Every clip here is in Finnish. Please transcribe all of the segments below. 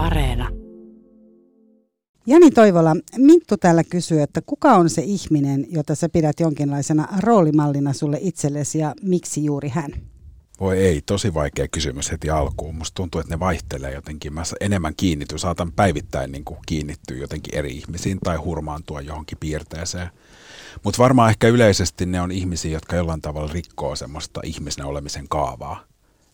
Areena. Jani Toivola, Minttu täällä kysyy, että kuka on se ihminen, jota sä pidät jonkinlaisena roolimallina sulle itsellesi ja miksi juuri hän? Voi ei, tosi vaikea kysymys heti alkuun. Musta tuntuu, että ne vaihtelee jotenkin. Mä enemmän kiinnity, saatan päivittäin niin kuin kiinnittyä jotenkin eri ihmisiin tai hurmaantua johonkin piirteeseen. Mutta varmaan ehkä yleisesti ne on ihmisiä, jotka jollain tavalla rikkoo semmoista ihmisen olemisen kaavaa.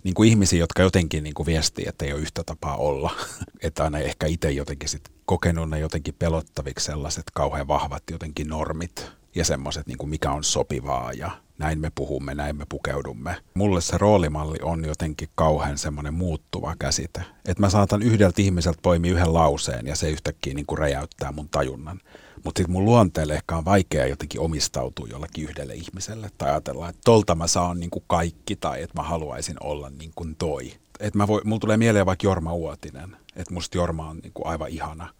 Niin kuin ihmisiä, jotka jotenkin niin kuin viestii, että ei ole yhtä tapaa olla. että aina ehkä itse jotenkin sit kokenut ne jotenkin pelottaviksi sellaiset kauhean vahvat jotenkin normit ja semmoiset, niin kuin mikä on sopivaa ja näin me puhumme, näin me pukeudumme. Mulle se roolimalli on jotenkin kauhean semmoinen muuttuva käsite. Että mä saatan yhdeltä ihmiseltä poimia yhden lauseen ja se yhtäkkiä niin kuin räjäyttää mun tajunnan. Mutta sitten mun luonteelle ehkä on vaikea jotenkin omistautua jollekin yhdelle ihmiselle tai ajatella, että tolta mä saan niin kuin kaikki tai että mä haluaisin olla niin kuin toi. Että mä voi, mulla tulee mieleen vaikka Jorma Uotinen, että musta Jorma on niin kuin aivan ihana –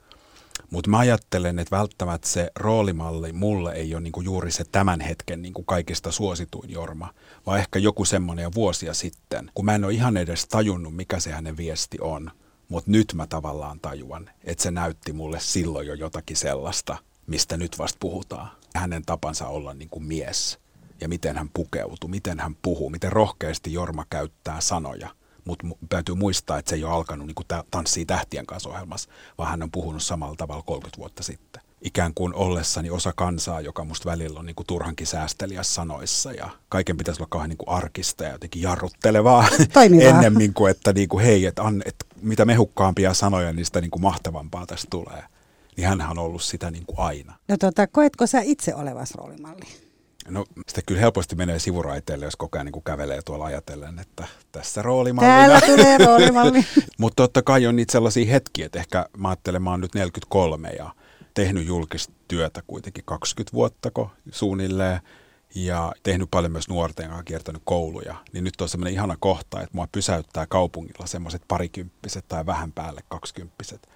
mutta mä ajattelen, että välttämättä se roolimalli mulle ei ole niinku juuri se tämän hetken niinku kaikista suosituin Jorma, vaan ehkä joku semmoinen jo vuosia sitten, kun mä en ole ihan edes tajunnut, mikä se hänen viesti on. Mutta nyt mä tavallaan tajuan, että se näytti mulle silloin jo jotakin sellaista, mistä nyt vasta puhutaan. Hänen tapansa olla niin kuin mies ja miten hän pukeutuu, miten hän puhuu, miten rohkeasti Jorma käyttää sanoja – mutta täytyy muistaa, että se ei ole alkanut niin Tanssii tähtien kanssa ohjelmassa, vaan hän on puhunut samalla tavalla 30 vuotta sitten. Ikään kuin ollessani osa kansaa, joka musta välillä on niin kuin turhankin säästelijä sanoissa ja kaiken pitäisi olla kauhean niin kuin arkista ja jotenkin jarruttelevaa ennemmin kuin, että niin kuin, hei, että, an, että mitä mehukkaampia sanoja, niin sitä niin kuin mahtavampaa tästä tulee. Niin hän on ollut sitä niin kuin aina. No tota, koetko sä itse olevas roolimalli? No sitä kyllä helposti menee sivuraiteille, jos koko ajan niin kävelee tuolla ajatellen, että tässä roolimallina. Täällä tulee roolimalli. Mutta totta kai on niitä sellaisia hetkiä, että ehkä mä ajattelen, mä oon nyt 43 ja tehnyt julkista työtä kuitenkin 20 vuottako suunnilleen ja tehnyt paljon myös nuorten kanssa, kiertänyt kouluja, niin nyt on semmoinen ihana kohta, että mua pysäyttää kaupungilla semmoiset parikymppiset tai vähän päälle kaksikymppiset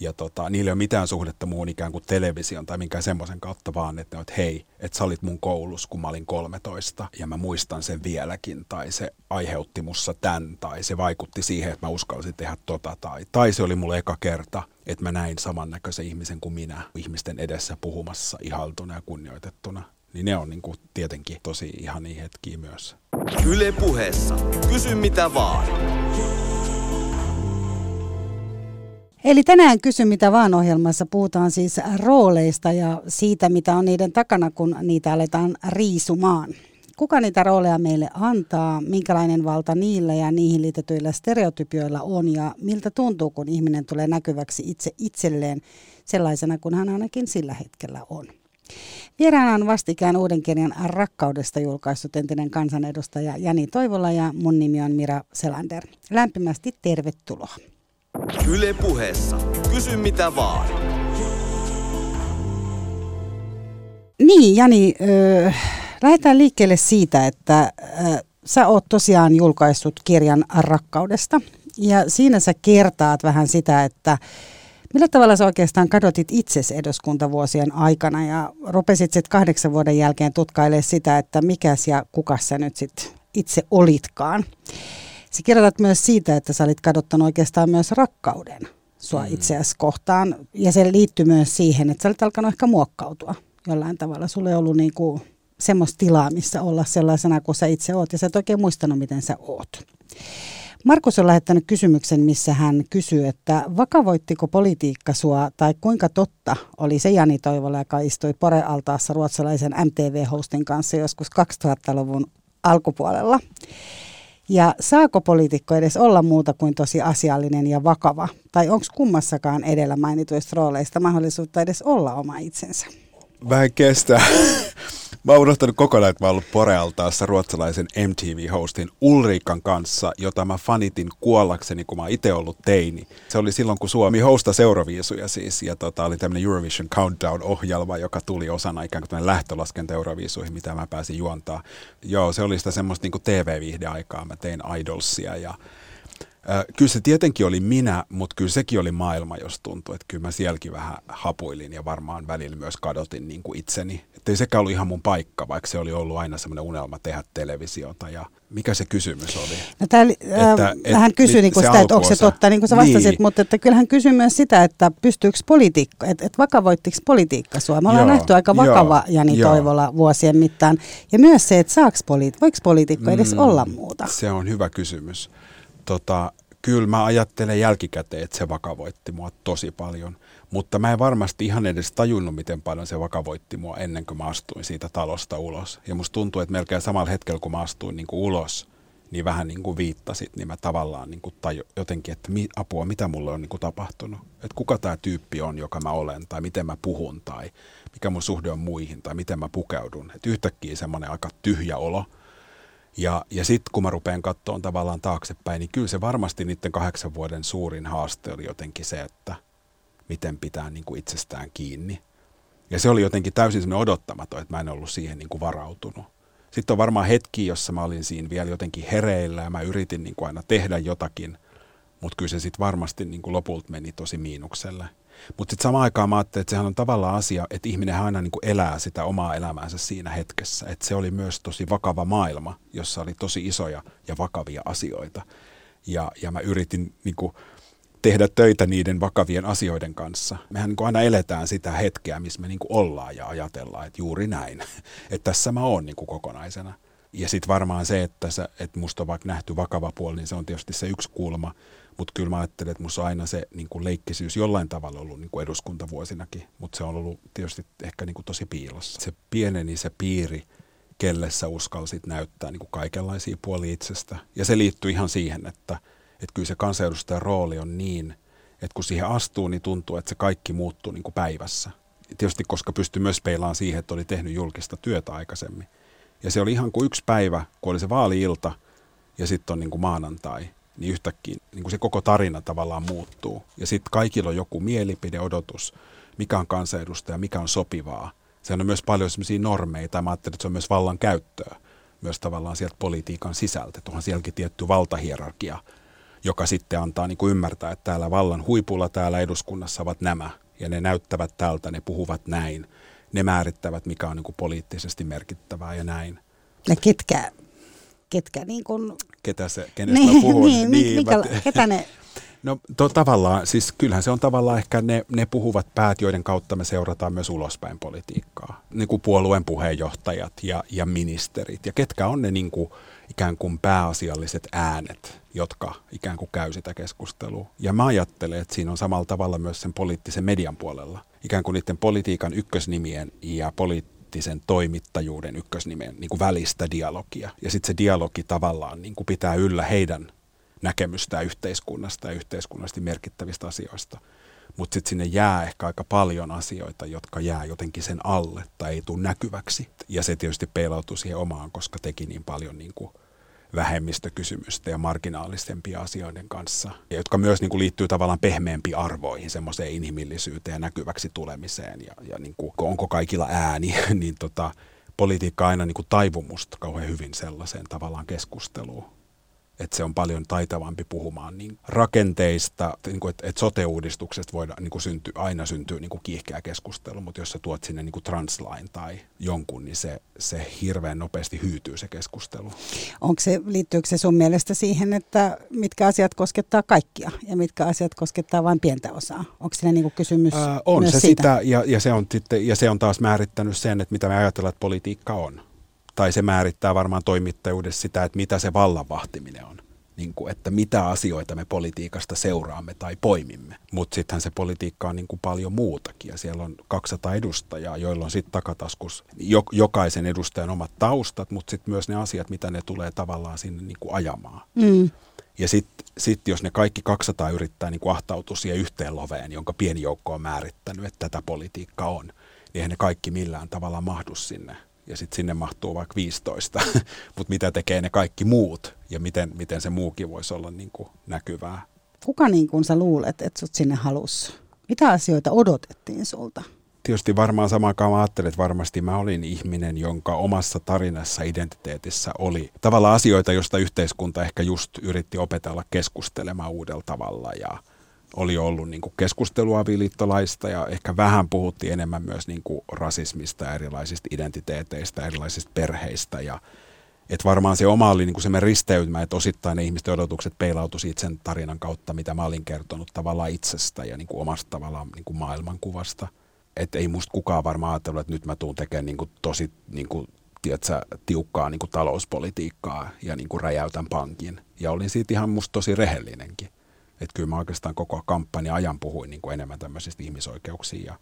ja tota, niillä ei ole mitään suhdetta muun ikään kuin television tai minkään semmoisen kautta, vaan että, että hei, että sä olit mun koulussa, kun mä olin 13 ja mä muistan sen vieläkin, tai se aiheutti mussa tämän, tai se vaikutti siihen, että mä uskalsin tehdä tota, tai, tai se oli mulle eka kerta, että mä näin samannäköisen ihmisen kuin minä ihmisten edessä puhumassa ihaltuna ja kunnioitettuna. Niin ne on niin kuin tietenkin tosi ihania hetkiä myös. Yle puheessa. Kysy mitä vaan. Eli tänään kysy mitä vaan ohjelmassa puhutaan siis rooleista ja siitä mitä on niiden takana, kun niitä aletaan riisumaan. Kuka niitä rooleja meille antaa, minkälainen valta niillä ja niihin liitetyillä stereotypioilla on ja miltä tuntuu, kun ihminen tulee näkyväksi itse itselleen sellaisena kuin hän ainakin sillä hetkellä on. Vieraana on vastikään uuden kirjan Rakkaudesta julkaissut entinen kansanedustaja Jani Toivola ja mun nimi on Mira Selander. Lämpimästi tervetuloa. Yle puheessa. Kysy mitä vaan. Niin, Jani, äh, lähdetään liikkeelle siitä, että äh, sä oot tosiaan julkaissut kirjan Rakkaudesta. Ja siinä sä kertaat vähän sitä, että millä tavalla sä oikeastaan kadotit itsesi eduskuntavuosien aikana ja rupesit sitten kahdeksan vuoden jälkeen tutkailemaan sitä, että mikäs ja kuka sä nyt sitten itse olitkaan. Sä kirjoitat myös siitä, että sä olit kadottanut oikeastaan myös rakkauden sua mm. itseäsi kohtaan. Ja se liittyy myös siihen, että sä olit alkanut ehkä muokkautua jollain tavalla. Sulla ei ollut niinku semmoista tilaa, missä olla sellaisena kuin sä itse oot. Ja sä et oikein muistanut, miten sä oot. Markus on lähettänyt kysymyksen, missä hän kysyy, että vakavoittiko politiikka sua tai kuinka totta oli se Jani Toivola, joka istui Porealtaassa ruotsalaisen MTV-hostin kanssa joskus 2000-luvun alkupuolella. Ja saako poliitikko edes olla muuta kuin tosi asiallinen ja vakava? Tai onko kummassakaan edellä mainituista rooleista mahdollisuutta edes olla oma itsensä? Vähän kestää. Mä oon unohtanut kokonaan, että mä oon ollut Porealtaassa ruotsalaisen MTV-hostin Ulrikan kanssa, jota mä fanitin kuollakseni, kun mä itse ollut teini. Se oli silloin, kun Suomi hostasi Euroviisuja siis, ja tota, oli tämmöinen Eurovision Countdown-ohjelma, joka tuli osana ikään kuin tämmöinen lähtölaskenta Euroviisuihin, mitä mä pääsin juontaa. Joo, se oli sitä semmoista niin TV-viihdeaikaa. Mä tein Idolsia ja Kyllä se tietenkin oli minä, mutta kyllä sekin oli maailma, jos tuntui, että kyllä mä sielläkin vähän hapuilin ja varmaan välillä myös kadotin niin kuin itseni. Että ei sekään ollut ihan mun paikka, vaikka se oli ollut aina semmoinen unelma tehdä televisiota. Ja mikä se kysymys oli? No tää, että, äh, hän kysyi niin sitä, että onko se totta, niin kuin sä vastasit, niin. mutta että kyllähän kysyi myös sitä, että pystyykö politiikka, että, että vakavoittiko politiikka sua? Me ollaan joo, nähty aika vakava joo, Jani joo. Toivola vuosien mittaan. Ja myös se, että saaks politi- voiko poliitikko edes mm, olla muuta? Se on hyvä kysymys tota, kyllä mä ajattelen jälkikäteen, että se vakavoitti mua tosi paljon. Mutta mä en varmasti ihan edes tajunnut, miten paljon se vakavoitti mua ennen kuin mä astuin siitä talosta ulos. Ja musta tuntuu, että melkein samalla hetkellä, kun mä astuin niin kuin ulos, niin vähän niin kuin viittasit, niin mä tavallaan niin kuin taju, jotenkin, että mi, apua, mitä mulle on niin kuin tapahtunut. Että kuka tämä tyyppi on, joka mä olen, tai miten mä puhun, tai mikä mun suhde on muihin, tai miten mä pukeudun. Että yhtäkkiä semmoinen aika tyhjä olo – ja, ja sitten kun mä rupean katsomaan tavallaan taaksepäin, niin kyllä se varmasti niiden kahdeksan vuoden suurin haaste oli jotenkin se, että miten pitää niin kuin itsestään kiinni. Ja se oli jotenkin täysin sellainen odottamaton, että mä en ollut siihen niin kuin varautunut. Sitten on varmaan hetki, jossa mä olin siinä vielä jotenkin hereillä ja mä yritin niin kuin aina tehdä jotakin, mutta kyllä se sitten varmasti niin kuin lopulta meni tosi miinukselle. Mutta sitten samaan aikaan mä ajattelin, että sehän on tavallaan asia, että ihminen aina niin elää sitä omaa elämäänsä siinä hetkessä. Että se oli myös tosi vakava maailma, jossa oli tosi isoja ja vakavia asioita. Ja, ja mä yritin niin kuin tehdä töitä niiden vakavien asioiden kanssa. Mehän niin aina eletään sitä hetkeä, missä me niin ollaan ja ajatellaan, että juuri näin. että tässä mä oon niin kokonaisena. Ja sitten varmaan se, että, se, että musta on vaikka nähty vakava puoli, niin se on tietysti se yksi kulma. Mutta kyllä mä ajattelen, että on aina se niin kuin leikkisyys jollain tavalla ollut niin kuin eduskuntavuosinakin, mutta se on ollut tietysti ehkä niin kuin tosi piilossa. Se pieneni se piiri, kelle sä uskalsit näyttää niin kuin kaikenlaisia puolia itsestä. Ja se liittyy ihan siihen, että, että kyllä se kansanedustajan rooli on niin, että kun siihen astuu, niin tuntuu, että se kaikki muuttuu niin kuin päivässä. Tietysti koska pystyy myös peilaamaan siihen, että oli tehnyt julkista työtä aikaisemmin. Ja se oli ihan kuin yksi päivä, kun oli se vaali-ilta ja sitten on niin kuin maanantai niin yhtäkkiä niin se koko tarina tavallaan muuttuu. Ja sitten kaikilla on joku mielipide, odotus, mikä on kansanedustaja, mikä on sopivaa. Se on myös paljon sellaisia normeja, tai mä ajattelin, että se on myös vallan käyttöä, myös tavallaan sieltä politiikan sisältä. Onhan sielläkin tietty valtahierarkia, joka sitten antaa niin kuin ymmärtää, että täällä vallan huipulla täällä eduskunnassa ovat nämä, ja ne näyttävät tältä, ne puhuvat näin, ne määrittävät, mikä on niin kuin poliittisesti merkittävää ja näin. Ja ketkä ketkä niin kuin... Ketä se, kenestä niin, puhun. Niin, niin, mikä, mä, ketä ne... No to, tavallaan, siis kyllähän se on tavallaan ehkä ne, ne puhuvat päät, joiden kautta me seurataan myös ulospäin politiikkaa. Niin kuin puolueen puheenjohtajat ja, ja ministerit. Ja ketkä on ne niin kuin, ikään kuin pääasialliset äänet, jotka ikään kuin käy sitä keskustelua. Ja mä ajattelen, että siinä on samalla tavalla myös sen poliittisen median puolella. Ikään kuin niiden politiikan ykkösnimien ja poli- poliittisen toimittajuuden ykkösnimen niin kuin välistä dialogia. Ja sitten se dialogi tavallaan niin kuin pitää yllä heidän näkemystään yhteiskunnasta ja yhteiskunnallisesti merkittävistä asioista. Mutta sitten sinne jää ehkä aika paljon asioita, jotka jää jotenkin sen alle tai ei tule näkyväksi. Ja se tietysti peilautuu siihen omaan, koska teki niin paljon niin kuin vähemmistökysymystä ja marginaalisempia asioiden kanssa, ja jotka myös niin kuin liittyy tavallaan pehmeämpiin arvoihin, semmoiseen inhimillisyyteen ja näkyväksi tulemiseen, ja, ja niin kuin, onko kaikilla ääni, niin tota, politiikka aina niin kuin taivumusta kauhean hyvin sellaiseen tavallaan keskusteluun että se on paljon taitavampi puhumaan niin rakenteista, niin kuin, että, että sote-uudistuksesta voida, niin kuin synty, aina syntyy niin kuin kiihkeä keskustelu, mutta jos sä tuot sinne niin kuin translain tai jonkun, niin se, se hirveän nopeasti hyytyy se keskustelu. Onko se, liittyykö se sun mielestä siihen, että mitkä asiat koskettaa kaikkia ja mitkä asiat koskettaa vain pientä osaa? Onko siinä niin kuin kysymys Ää, On myös se siitä? sitä ja, ja, se on sitten, ja se on taas määrittänyt sen, että mitä me ajatellaan, että politiikka on tai se määrittää varmaan toimittajuudessa sitä, että mitä se vallanvahtiminen on. Niin kuin, että mitä asioita me politiikasta seuraamme tai poimimme. Mutta sittenhän se politiikka on niin kuin paljon muutakin ja siellä on 200 edustajaa, joilla on sitten takataskus jokaisen edustajan omat taustat, mutta sitten myös ne asiat, mitä ne tulee tavallaan sinne niin kuin ajamaan. Mm. Ja sitten sit jos ne kaikki 200 yrittää niin kuin ahtautua siihen yhteen loveen, jonka pieni joukko on määrittänyt, että tätä politiikkaa on, niin eihän ne kaikki millään tavalla mahdu sinne ja sitten sinne mahtuu vaikka 15, mutta mitä tekee ne kaikki muut ja miten, miten se muukin voisi olla niin kuin näkyvää. Kuka niin kuin sä luulet, että sut sinne halus? Mitä asioita odotettiin sulta? tietysti varmaan samaan aikaan mä ajattelin, että varmasti mä olin ihminen, jonka omassa tarinassa, identiteetissä oli tavalla asioita, joista yhteiskunta ehkä just yritti opetella keskustelemaan uudella tavalla ja oli ollut niin kuin keskustelua avioliittolaista ja ehkä vähän puhuttiin enemmän myös niin kuin rasismista, erilaisista identiteeteistä, erilaisista perheistä ja et varmaan se oma oli niin kuin se risteymä, että osittain ne ihmisten odotukset peilautuivat sen tarinan kautta, mitä mä olin kertonut tavallaan itsestä ja niin kuin omasta tavallaan niin kuin maailmankuvasta. Että ei musta kukaan varmaan ajatellut, että nyt mä tuun tekemään niin kuin tosi niin kuin, tiedätkö, tiukkaa niin kuin talouspolitiikkaa ja niin kuin räjäytän pankin. Ja olin siitä ihan musta tosi rehellinenkin. Että kyllä mä oikeastaan koko kampanja ajan puhuin niin kuin enemmän tämmöisistä ihmisoikeuksiin ja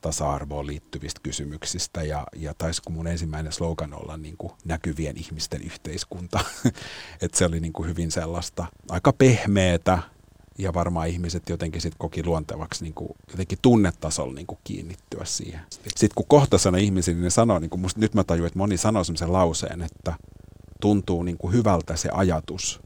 tasa-arvoon liittyvistä kysymyksistä ja, ja taisi kun mun ensimmäinen slogan olla niin kuin näkyvien ihmisten yhteiskunta. että se oli niin kuin hyvin sellaista aika pehmeätä ja varmaan ihmiset jotenkin sit koki luontevaksi niin kuin jotenkin tunnetasolla niin kuin kiinnittyä siihen. Sitten kun kohta sanoi ihmisiä, niin sanoi, niin kuin musta, nyt mä tajuin, että moni sanoi semmoisen lauseen, että tuntuu niin kuin hyvältä se ajatus,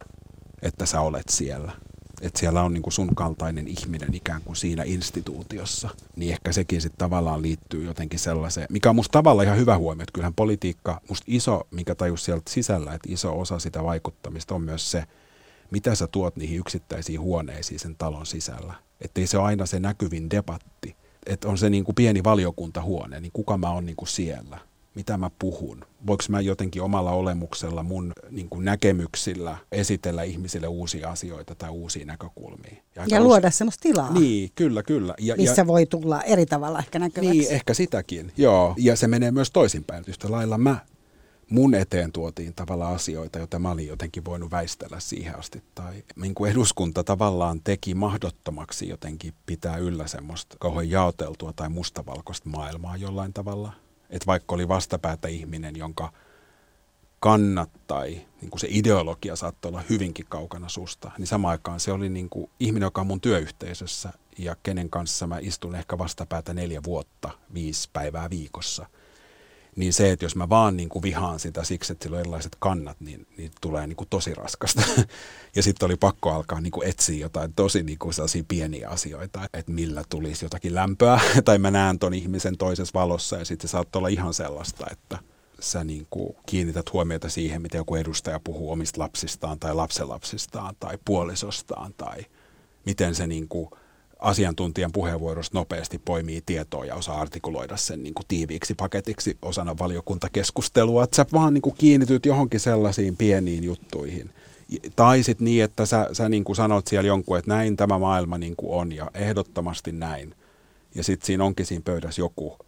että sä olet siellä että siellä on niin kuin sun kaltainen ihminen ikään kuin siinä instituutiossa, niin ehkä sekin sitten tavallaan liittyy jotenkin sellaiseen, mikä on musta tavallaan ihan hyvä huomio, että kyllähän politiikka, musta iso, mikä tajus sieltä sisällä, että iso osa sitä vaikuttamista on myös se, mitä sä tuot niihin yksittäisiin huoneisiin sen talon sisällä. Että ei se ole aina se näkyvin debatti, että on se niin kuin pieni valiokuntahuone, niin kuka mä oon niin kuin siellä mitä mä puhun. Voinko mä jotenkin omalla olemuksella, mun niin kuin näkemyksillä esitellä ihmisille uusia asioita tai uusia näkökulmia. Ja, ja luoda semmoista tilaa. Niin, kyllä, kyllä. Ja, missä ja, voi tulla eri tavalla ehkä näkyväksi. Niin, ehkä sitäkin, joo. Ja se menee myös toisinpäin. Yhtä lailla mä mun eteen tuotiin tavallaan asioita, joita mä olin jotenkin voinut väistellä siihen asti. Tai niin kuin eduskunta tavallaan teki mahdottomaksi jotenkin pitää yllä semmoista kauhean jaoteltua tai mustavalkoista maailmaa jollain tavalla – että vaikka oli vastapäätä ihminen, jonka kannat tai niin kuin se ideologia saattoi olla hyvinkin kaukana susta, niin samaan aikaan se oli niin kuin ihminen, joka on mun työyhteisössä ja kenen kanssa mä istun ehkä vastapäätä neljä vuotta, viisi päivää viikossa. Niin se, että jos mä vaan niin kuin vihaan sitä siksi, että sillä on erilaiset kannat, niin, niin tulee niin kuin tosi raskasta. ja sitten oli pakko alkaa niin kuin etsiä jotain tosi niin kuin pieniä asioita, että millä tulisi jotakin lämpöä, tai mä näen ton ihmisen toisessa valossa, ja sitten se saattaa olla ihan sellaista, että sä niin kuin kiinnität huomiota siihen, miten joku edustaja puhuu omista lapsistaan, tai lapsenlapsistaan, tai puolisostaan, tai miten se niin kuin asiantuntijan puheenvuorosta nopeasti poimii tietoa ja osaa artikuloida sen niin kuin tiiviiksi paketiksi osana valiokuntakeskustelua, että sä vaan niin kuin kiinnityt johonkin sellaisiin pieniin juttuihin. Tai sitten niin, että sä, sä niin kuin sanot siellä jonkun, että näin tämä maailma niin kuin on ja ehdottomasti näin. Ja sitten siinä onkin siinä pöydässä joku,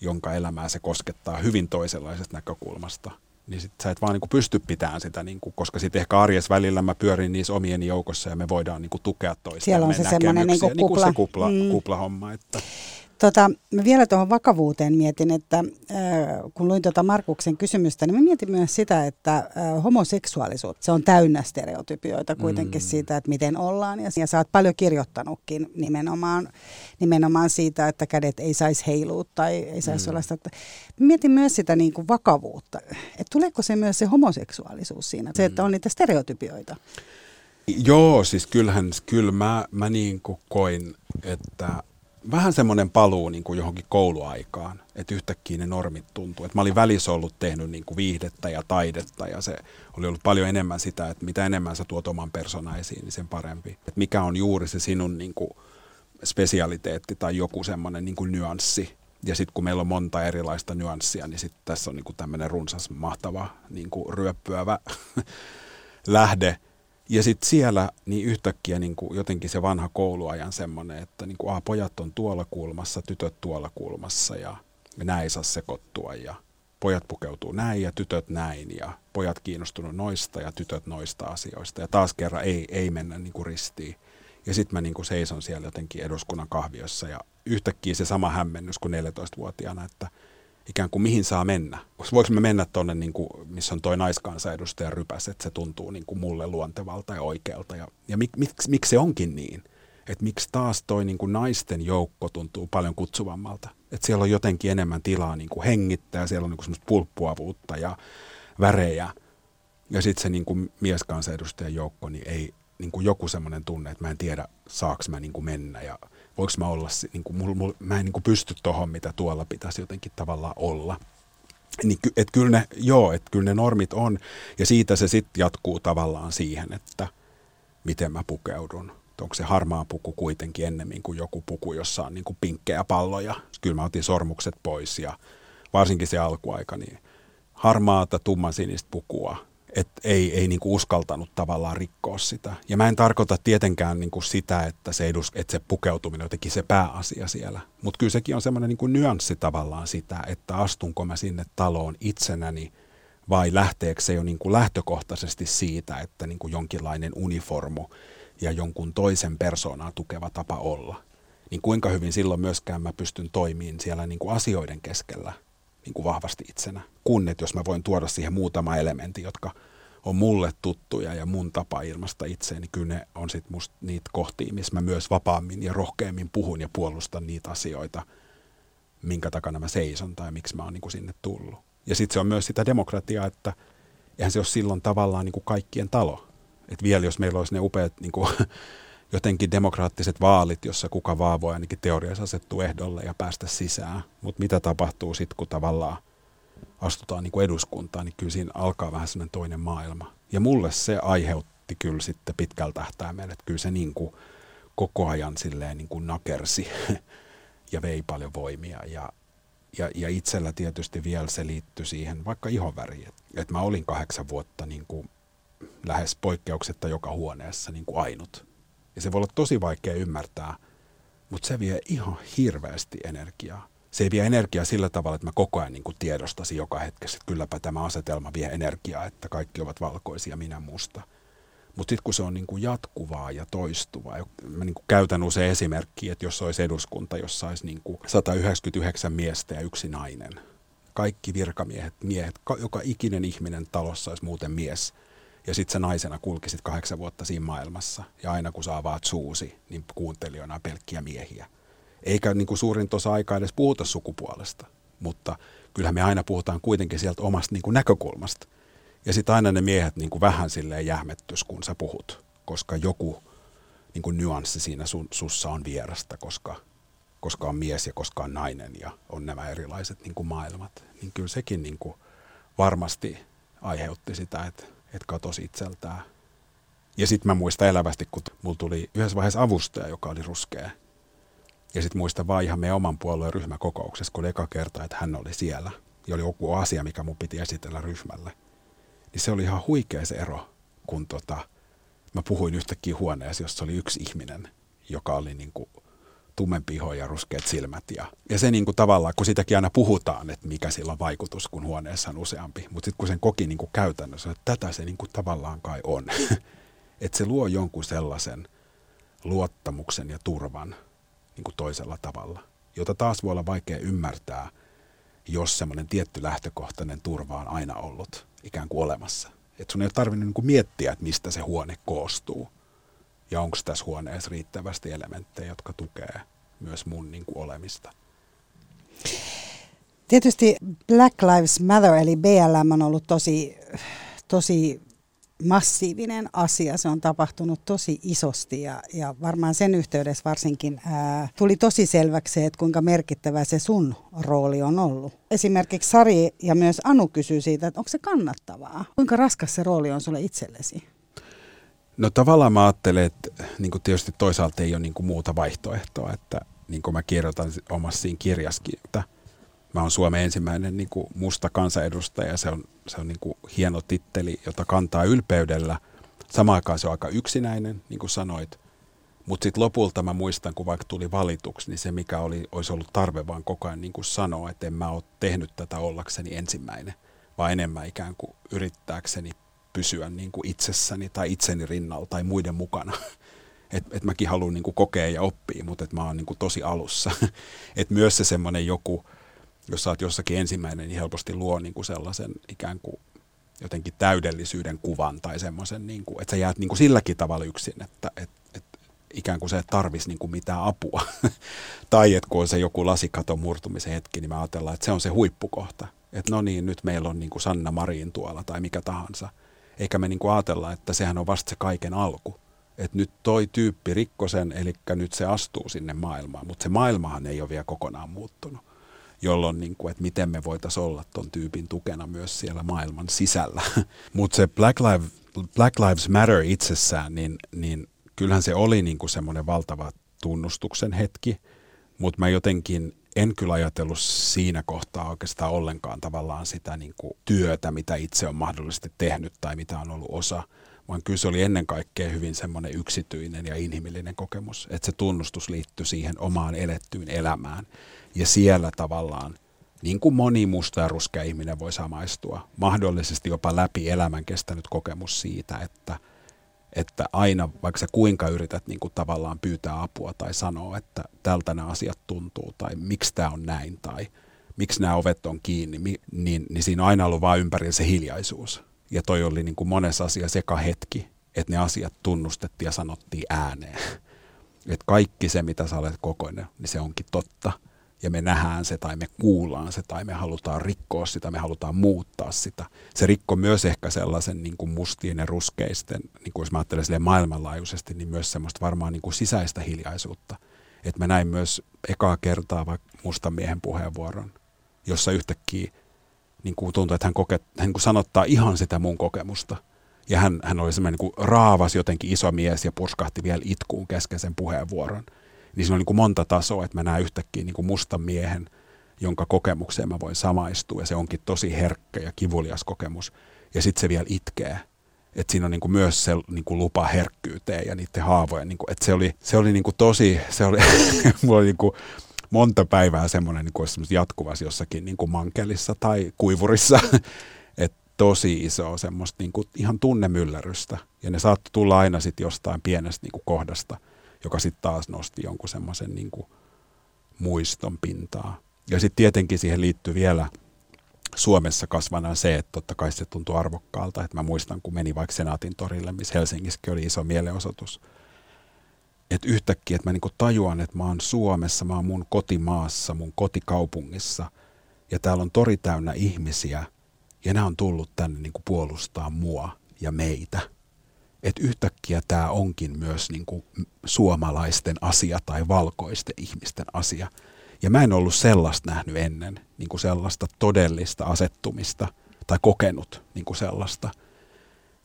jonka elämää se koskettaa hyvin toisenlaisesta näkökulmasta – niin sit sä et vaan niinku pysty pitämään sitä, niinku, koska sitten ehkä arjes välillä mä pyörin niissä omien joukossa ja me voidaan niinku tukea toista. Siellä on se semmoinen niinku kupla. Niinku se kupla, mm. kuplahomma. Että. Tota, mä vielä tuohon vakavuuteen mietin, että äh, kun luin tuota Markuksen kysymystä, niin mä mietin myös sitä, että äh, homoseksuaalisuus, se on täynnä stereotypioita kuitenkin mm. siitä, että miten ollaan. Ja, ja sä oot paljon kirjoittanutkin nimenomaan, nimenomaan siitä, että kädet ei saisi heilua tai ei saisi mm. olla sitä. Mä mietin myös sitä niin kuin vakavuutta, että tuleeko se myös se homoseksuaalisuus siinä, se, että mm. on niitä stereotypioita. Joo, siis kyllähän, kyllä mä, mä niin kuin koin, että vähän semmoinen paluu niin kuin johonkin kouluaikaan, että yhtäkkiä ne normit tuntuu. Että mä olin välissä ollut tehnyt niin kuin viihdettä ja taidetta ja se oli ollut paljon enemmän sitä, että mitä enemmän sä tuot oman personaisiin, niin sen parempi. Että mikä on juuri se sinun niin kuin spesialiteetti tai joku semmoinen niin kuin nyanssi. Ja sitten kun meillä on monta erilaista nyanssia, niin sitten tässä on niin kuin tämmöinen runsas, mahtava, niin kuin ryöppyävä lähde – ja sitten siellä niin yhtäkkiä niin kuin jotenkin se vanha kouluajan semmoinen, että niin kuin, a, pojat on tuolla kulmassa, tytöt tuolla kulmassa ja näin ei saa sekoittua ja pojat pukeutuu näin ja tytöt näin ja pojat kiinnostunut noista ja tytöt noista asioista. Ja taas kerran ei, ei mennä niin kuin ristiin. Ja sitten mä niin kuin seison siellä jotenkin eduskunnan kahviossa ja yhtäkkiä se sama hämmennys kuin 14-vuotiaana, että – ikään kuin mihin saa mennä. Voinko me mennä tuonne, niin kuin, missä on toi naiskansanedustaja rypäs, että se tuntuu niin kuin mulle luontevalta ja oikealta. Ja, ja mik, mik, miksi se onkin niin? Että miksi taas toi niin kuin naisten joukko tuntuu paljon kutsuvammalta? Että siellä on jotenkin enemmän tilaa niin kuin hengittää, siellä on niin semmoista pulppuavuutta ja värejä. Ja sitten se niin kuin mieskansanedustajan joukko niin ei, niin kuin joku semmoinen tunne, että mä en tiedä, saaks mä niin kuin mennä ja voiko mä olla, niin kuin, mul, mul, mä en niin kuin pysty tohon, mitä tuolla pitäisi jotenkin tavallaan olla. Niin, et kyllä ne, joo, että kyllä ne normit on, ja siitä se sitten jatkuu tavallaan siihen, että miten mä pukeudun. Onko se harmaa puku kuitenkin ennemmin kuin joku puku, jossa on niin kuin pinkkejä palloja. Kyllä mä otin sormukset pois ja varsinkin se alkuaika, niin harmaata tumman sinistä pukua et ei, ei niinku uskaltanut tavallaan rikkoa sitä. Ja mä en tarkoita tietenkään niinku sitä, että se, edus, että se pukeutuminen on jotenkin se pääasia siellä. Mutta kyllä sekin on semmoinen niinku nyanssi tavallaan sitä, että astunko mä sinne taloon itsenäni vai lähteekö se jo niinku lähtökohtaisesti siitä, että niinku jonkinlainen uniformu ja jonkun toisen persoonaa tukeva tapa olla. Niin kuinka hyvin silloin myöskään mä pystyn toimimaan siellä niinku asioiden keskellä niin kuin vahvasti itsenä. Kun, että jos mä voin tuoda siihen muutama elementti, jotka on mulle tuttuja ja mun tapa ilmasta itseäni, niin kyllä ne on sitten musta niitä kohtia, missä mä myös vapaammin ja rohkeammin puhun ja puolustan niitä asioita, minkä takana mä seison tai miksi mä oon niin kuin sinne tullut. Ja sitten se on myös sitä demokratiaa, että eihän se ole silloin tavallaan niin kuin kaikkien talo. Että vielä jos meillä olisi ne upeat niin kuin, jotenkin demokraattiset vaalit, jossa kuka vaan voi ainakin teoriassa asettua ehdolle ja päästä sisään. Mutta mitä tapahtuu sitten, kun tavallaan astutaan niin kuin eduskuntaan, niin kyllä siinä alkaa vähän sellainen toinen maailma. Ja mulle se aiheutti kyllä sitten pitkällä tähtäimellä, että kyllä se niin kuin koko ajan silleen niin kuin nakersi ja vei paljon voimia. Ja, ja, ja itsellä tietysti vielä se liittyi siihen vaikka ihonväriin. Että et mä olin kahdeksan vuotta niin kuin lähes poikkeuksetta joka huoneessa niin kuin ainut ja se voi olla tosi vaikea ymmärtää, mutta se vie ihan hirveästi energiaa. Se ei vie energiaa sillä tavalla, että mä koko ajan niin tiedostasin joka hetkessä, että kylläpä tämä asetelma vie energiaa, että kaikki ovat valkoisia, minä musta. Mutta sitten kun se on niin kuin jatkuvaa ja toistuvaa, mä niin kuin käytän usein esimerkkiä, että jos olisi eduskunta, jossa olisi niin kuin 199 miestä ja yksi nainen. Kaikki virkamiehet, miehet, joka ikinen ihminen talossa olisi muuten mies – ja sitten sä naisena kulkisit kahdeksan vuotta siinä maailmassa. Ja aina kun sä avaat suusi, niin kuuntelijoina pelkkiä miehiä. Eikä niin kuin suurin tuossa aikaa edes puhuta sukupuolesta. Mutta kyllähän me aina puhutaan kuitenkin sieltä omasta niin kuin näkökulmasta. Ja sitten aina ne miehet niin kuin vähän silleen jähmettys, kun sä puhut. Koska joku niin kuin nyanssi siinä sun, sussa on vierasta, koska, koska on mies ja koska on nainen ja on nämä erilaiset niin kuin maailmat. Niin kyllä sekin niin kuin varmasti aiheutti sitä, että että katosi itseltään. Ja sitten mä muistan elävästi, kun mulla tuli yhdessä vaiheessa avustaja, joka oli ruskea. Ja sitten muistan vaan ihan meidän oman puolueen ryhmäkokouksessa, kun oli eka kerta, että hän oli siellä. Ja oli joku asia, mikä mun piti esitellä ryhmälle. Niin se oli ihan huikea se ero, kun tota, mä puhuin yhtäkkiä huoneessa, jossa oli yksi ihminen, joka oli niin kuin tummempi iho ja ruskeat silmät. Ja, ja se niin kuin tavallaan, kun sitäkin aina puhutaan, että mikä sillä on vaikutus, kun huoneessa on useampi. Mutta sitten kun sen koki niin kuin käytännössä, että tätä se niin kuin tavallaan kai on. että se luo jonkun sellaisen luottamuksen ja turvan niin kuin toisella tavalla, jota taas voi olla vaikea ymmärtää, jos semmoinen tietty lähtökohtainen turva on aina ollut ikään kuin olemassa. Että sun ei ole tarvinnut niin kuin miettiä, että mistä se huone koostuu ja onko tässä huoneessa riittävästi elementtejä, jotka tukee myös mun niin kuin, olemista. Tietysti Black Lives Matter eli BLM on ollut tosi, tosi massiivinen asia. Se on tapahtunut tosi isosti ja, ja varmaan sen yhteydessä varsinkin ää, tuli tosi selväksi, että kuinka merkittävä se sun rooli on ollut. Esimerkiksi Sari ja myös Anu kysyy siitä, että onko se kannattavaa? Kuinka raskas se rooli on sulle itsellesi? No tavallaan mä ajattelen, että niin kuin tietysti toisaalta ei ole niin kuin muuta vaihtoehtoa, että niin kuin mä kirjoitan omassa siinä kirjaskin, että mä oon Suomen ensimmäinen niin kuin musta kansanedustaja. Se on, se on niin kuin hieno titteli, jota kantaa ylpeydellä. Samaan aikaan se on aika yksinäinen, niin kuin sanoit. Mutta sitten lopulta mä muistan, kun vaikka tuli valituksi, niin se mikä oli, olisi ollut tarve vaan koko ajan niin kuin sanoa, että en mä ole tehnyt tätä ollakseni ensimmäinen, vaan enemmän ikään kuin yrittääkseni pysyä niin kuin itsessäni tai itseni rinnalla tai muiden mukana. Että et mäkin haluan niin kuin kokea ja oppia, mutta et mä oon niin kuin tosi alussa. Et myös se semmoinen joku, jos sä oot jossakin ensimmäinen, niin helposti luo niin kuin sellaisen ikään kuin jotenkin täydellisyyden kuvan tai semmoisen, niin kuin, että sä jäät niin kuin silläkin tavalla yksin, että et, et, ikään kuin se et tarvisi niin kuin mitään apua. tai että kun on se joku lasikaton murtumisen hetki, niin mä ajatellaan, että se on se huippukohta. Että no niin, nyt meillä on niin kuin Sanna Marin tuolla tai mikä tahansa – eikä me niin kuin ajatella, että sehän on vasta se kaiken alku. että nyt toi tyyppi rikkosen, eli nyt se astuu sinne maailmaan, mutta se maailmahan ei ole vielä kokonaan muuttunut jolloin niin kuin, että miten me voitaisiin olla ton tyypin tukena myös siellä maailman sisällä. Mutta se Black, Lives, Black Lives Matter itsessään, niin, niin kyllähän se oli niin kuin semmoinen valtava tunnustuksen hetki, mutta mä jotenkin en kyllä ajatellut siinä kohtaa oikeastaan ollenkaan tavallaan sitä niin kuin työtä, mitä itse on mahdollisesti tehnyt tai mitä on ollut osa, vaan kyllä se oli ennen kaikkea hyvin semmoinen yksityinen ja inhimillinen kokemus, että se tunnustus liittyi siihen omaan elettyyn elämään. Ja siellä tavallaan, niin kuin moni musta ja ruskea ihminen voi samaistua, mahdollisesti jopa läpi elämän kestänyt kokemus siitä, että, että aina, vaikka sä kuinka yrität niin kuin tavallaan pyytää apua tai sanoa, että tältä nämä asiat tuntuu, tai miksi tämä on näin, tai miksi nämä ovet on kiinni, niin, niin siinä on aina ollut vain ympärillä se hiljaisuus. Ja toi oli niin kuin monessa asiassa eka hetki, että ne asiat tunnustettiin ja sanottiin ääneen. Että kaikki se, mitä sä olet kokoinen, niin se onkin totta – ja me nähdään se tai me kuullaan se tai me halutaan rikkoa sitä, me halutaan muuttaa sitä. Se rikko myös ehkä sellaisen niin kuin mustien ja ruskeisten, niin kuin jos mä ajattelen maailmanlaajuisesti, niin myös semmoista varmaan niin kuin sisäistä hiljaisuutta. Että mä näin myös ekaa kertaa vaikka mustan miehen puheenvuoron, jossa yhtäkkiä niin kuin tuntuu, että hän, koke, hän niin kuin sanottaa ihan sitä mun kokemusta. Ja hän, hän oli semmoinen niin kuin raavas jotenkin iso mies ja purskahti vielä itkuun kesken sen puheenvuoron niin siinä on niin kuin monta tasoa, että mä näen yhtäkkiä niin kuin mustan miehen, jonka kokemukseen mä voin samaistua, ja se onkin tosi herkkä ja kivulias kokemus, ja sitten se vielä itkee. Että siinä on niin kuin myös se niin kuin lupa herkkyyteen ja niiden haavojen. Niin kuin, että se oli, se oli niin kuin tosi, se oli, mulla oli niin kuin monta päivää semmoinen niin kuin jatkuvasti jossakin niin kuin mankelissa tai kuivurissa. että tosi iso semmoista niin kuin ihan tunnemyllerrystä. Ja ne saattoi tulla aina sitten jostain pienestä niin kuin kohdasta – joka sitten taas nosti jonkun semmoisen niin muiston pintaa. Ja sitten tietenkin siihen liittyy vielä Suomessa kasvana se, että totta kai se tuntuu arvokkaalta, että mä muistan, kun meni vaikka Senaatin torille, missä Helsingissäkin oli iso mielenosoitus, että yhtäkkiä, että mä niinku tajuan, että mä oon Suomessa, mä oon mun kotimaassa, mun kotikaupungissa, ja täällä on tori täynnä ihmisiä, ja nämä on tullut tänne niinku puolustaa mua ja meitä – että yhtäkkiä tämä onkin myös niin kuin suomalaisten asia tai valkoisten ihmisten asia. Ja mä en ollut sellaista nähnyt ennen, niin kuin sellaista todellista asettumista tai kokenut niin kuin sellaista,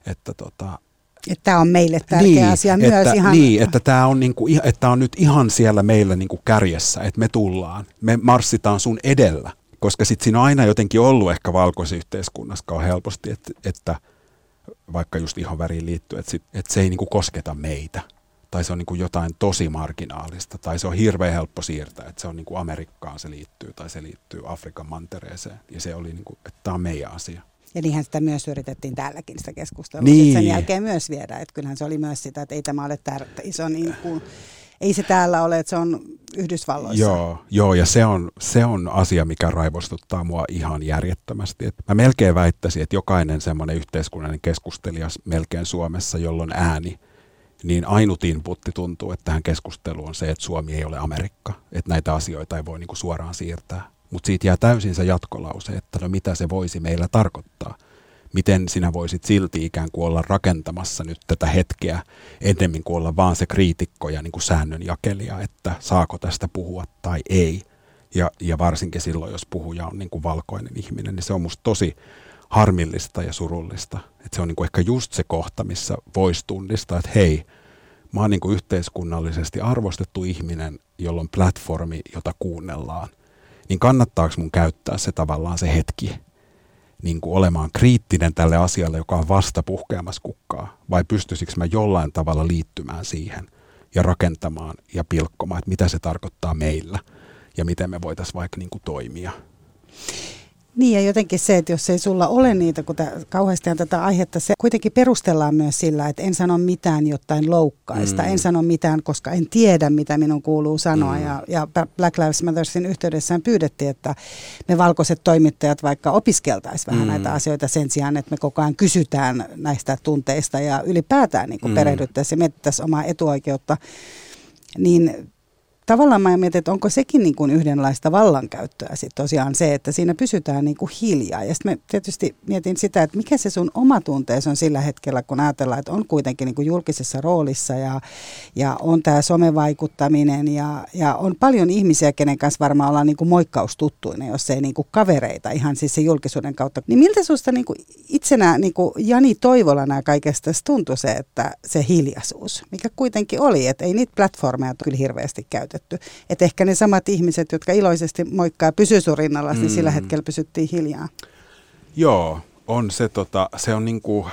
että tota, että tämä on meille tärkeä niin, asia että, myös ihan. Niin, että tämä on, niinku, että on nyt ihan siellä meillä niinku kärjessä, että me tullaan, me marssitaan sun edellä. Koska sitten siinä on aina jotenkin ollut ehkä valkoisessa yhteiskunnassa helposti, että, että vaikka just ihon väriin liittyen, että, sit, että se ei niin kuin kosketa meitä. Tai se on niin kuin jotain tosi marginaalista, tai se on hirveän helppo siirtää, että se on niin kuin Amerikkaan se liittyy, tai se liittyy Afrikan mantereeseen. Ja se oli, niin kuin, että tämä on meidän asia. Ja niinhän sitä myös yritettiin täälläkin sitä keskustelua niin. sen jälkeen myös viedä. Että kyllähän se oli myös sitä, että ei tämä ole tär- iso niin kuin, ei se täällä ole, että se on Yhdysvalloissa. Joo, joo ja se on, se on asia, mikä raivostuttaa mua ihan järjettömästi. Et mä melkein väittäisin, että jokainen semmoinen yhteiskunnallinen keskustelija melkein Suomessa, jolloin ääni, niin ainut inputti tuntuu, että tähän keskusteluun on se, että Suomi ei ole Amerikka, että näitä asioita ei voi niinku suoraan siirtää. Mutta siitä jää täysin se jatkolause, että no mitä se voisi meillä tarkoittaa – miten sinä voisit silti ikään kuin olla rakentamassa nyt tätä hetkeä ennemmin kuin olla vaan se kriitikko ja niin kuin säännön jakelija, että saako tästä puhua tai ei. Ja, ja varsinkin silloin, jos puhuja on niin kuin valkoinen ihminen, niin se on musta tosi harmillista ja surullista. Että se on niin kuin ehkä just se kohta, missä voisi tunnistaa, että hei, mä oon niin kuin yhteiskunnallisesti arvostettu ihminen, jolla on platformi, jota kuunnellaan. Niin kannattaako mun käyttää se tavallaan se hetki niin kuin olemaan kriittinen tälle asialle, joka on vasta puhkeamassa kukkaa, vai pystyisikö mä jollain tavalla liittymään siihen ja rakentamaan ja pilkkomaan, että mitä se tarkoittaa meillä? Ja miten me voitaisiin vaikka niin kuin toimia. Niin ja jotenkin se, että jos ei sulla ole niitä, kun kauheasti tätä aihetta, se kuitenkin perustellaan myös sillä, että en sano mitään jotain loukkaista, mm. en sano mitään, koska en tiedä, mitä minun kuuluu sanoa. Mm. Ja, ja Black Lives Mattersin yhteydessään pyydettiin, että me valkoiset toimittajat vaikka opiskeltaisiin vähän mm. näitä asioita sen sijaan, että me koko ajan kysytään näistä tunteista ja ylipäätään niin mm. perehdyttäisiin ja mietittäisiin omaa etuoikeutta. Niin tavallaan mä mietin, että onko sekin niin kuin yhdenlaista vallankäyttöä sitten tosiaan se, että siinä pysytään niin kuin hiljaa. Ja sitten mä tietysti mietin sitä, että mikä se sun oma tuntees on sillä hetkellä, kun ajatellaan, että on kuitenkin niin kuin julkisessa roolissa ja, ja on tämä somevaikuttaminen ja, ja on paljon ihmisiä, kenen kanssa varmaan ollaan niin kuin moikkaustuttuina, jos ei niin kuin kavereita ihan siis se julkisuuden kautta. Niin miltä susta niin kuin itsenä niin kuin Jani Toivolana kaikesta tuntui se, että se hiljaisuus, mikä kuitenkin oli, että ei niitä platformeja kyllä hirveästi käytetty. Että ehkä ne samat ihmiset, jotka iloisesti moikkaa pysyy sun rinnalla, mm. niin sillä mm. hetkellä pysyttiin hiljaa. Joo, on se, tota, se on niinku,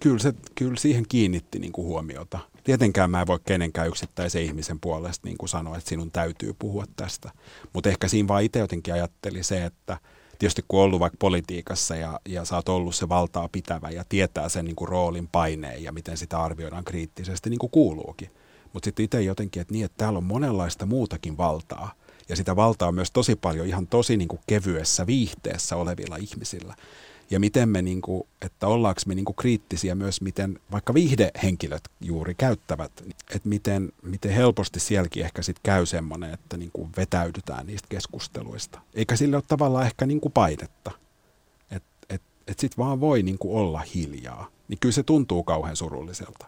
kyllä, se, kyllä siihen kiinnitti niinku huomiota. Tietenkään mä en voi kenenkään yksittäisen ihmisen puolesta niin kuin sanoa, että sinun täytyy puhua tästä. Mutta ehkä siinä vaan itse jotenkin ajatteli se, että tietysti kun ollut vaikka politiikassa ja, ja sä oot ollut se valtaa pitävä ja tietää sen niin kuin roolin paineen ja miten sitä arvioidaan kriittisesti, niin kuin kuuluukin. Mutta sitten itse jotenkin, että niin, että täällä on monenlaista muutakin valtaa. Ja sitä valtaa on myös tosi paljon ihan tosi niin kuin kevyessä viihteessä olevilla ihmisillä ja miten me, niin kuin, että ollaanko me niin kuin kriittisiä myös, miten vaikka viihdehenkilöt juuri käyttävät, että miten, miten helposti sielläkin ehkä sitten käy semmoinen, että niin kuin vetäydytään niistä keskusteluista. Eikä sille ole tavallaan ehkä niin kuin painetta, että et, et sitten vaan voi niin kuin olla hiljaa. Niin kyllä se tuntuu kauhean surulliselta,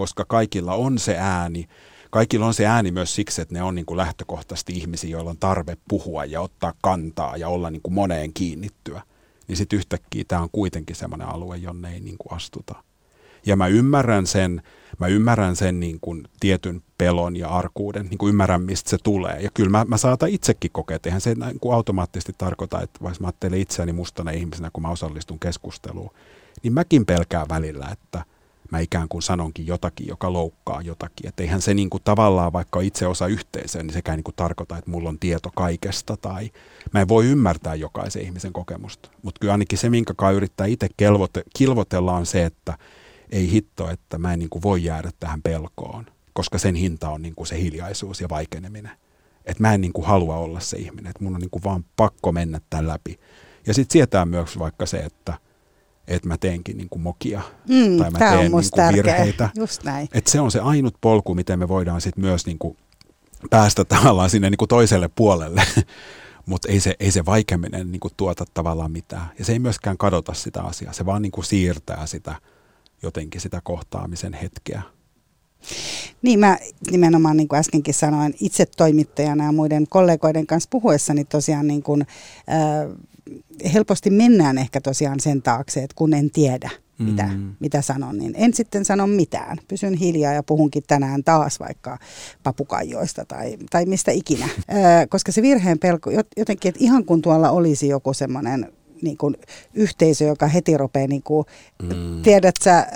koska kaikilla on se ääni, kaikilla on se ääni myös siksi, että ne on niin kuin lähtökohtaisesti ihmisiä, joilla on tarve puhua ja ottaa kantaa ja olla niin kuin moneen kiinnittyä niin sitten yhtäkkiä tämä on kuitenkin semmoinen alue, jonne ei niin kuin astuta. Ja mä ymmärrän sen, mä ymmärrän sen niin kuin tietyn pelon ja arkuuden, niin kuin ymmärrän mistä se tulee. Ja kyllä mä, mä saatan itsekin kokea, että eihän se niin kuin automaattisesti tarkoita, että vaikka mä ajattelen itseäni mustana ihmisenä, kun mä osallistun keskusteluun, niin mäkin pelkään välillä, että – mä ikään kuin sanonkin jotakin, joka loukkaa jotakin. Että eihän se niin kuin tavallaan, vaikka itse osa yhteisöä, niin sekään niin kuin tarkoita, että mulla on tieto kaikesta tai mä en voi ymmärtää jokaisen ihmisen kokemusta. Mutta kyllä ainakin se, minkä kai yrittää itse kelvote, kilvotella on se, että ei hitto, että mä en niin kuin voi jäädä tähän pelkoon, koska sen hinta on niin kuin se hiljaisuus ja vaikeneminen. Että mä en niin kuin halua olla se ihminen, että mun on niin kuin vaan pakko mennä tämän läpi. Ja sitten sietää myös vaikka se, että – että mä teenkin niin kuin mokia mm, tai mä teen niin kuin virheitä. Just näin. Et se on se ainut polku, miten me voidaan sit myös niin kuin päästä tavallaan sinne niin kuin toiselle puolelle. Mutta ei se, ei se vaikeaminen niin kuin tuota tavallaan mitään. Ja se ei myöskään kadota sitä asiaa. Se vaan niin kuin siirtää sitä jotenkin sitä kohtaamisen hetkeä. Niin mä nimenomaan niin kuin äskenkin sanoin, itse toimittajana ja muiden kollegoiden kanssa puhuessani tosiaan niin kuin, äh, helposti mennään ehkä tosiaan sen taakse, että kun en tiedä, mitä, mm. mitä sanon, niin en sitten sano mitään. Pysyn hiljaa ja puhunkin tänään taas vaikka papukaijoista tai, tai mistä ikinä. Ö, koska se virheen pelko, jotenkin, että ihan kun tuolla olisi joku semmoinen niin kuin yhteisö, joka heti rupeaa, niin kuin, mm. tiedät sä, äh,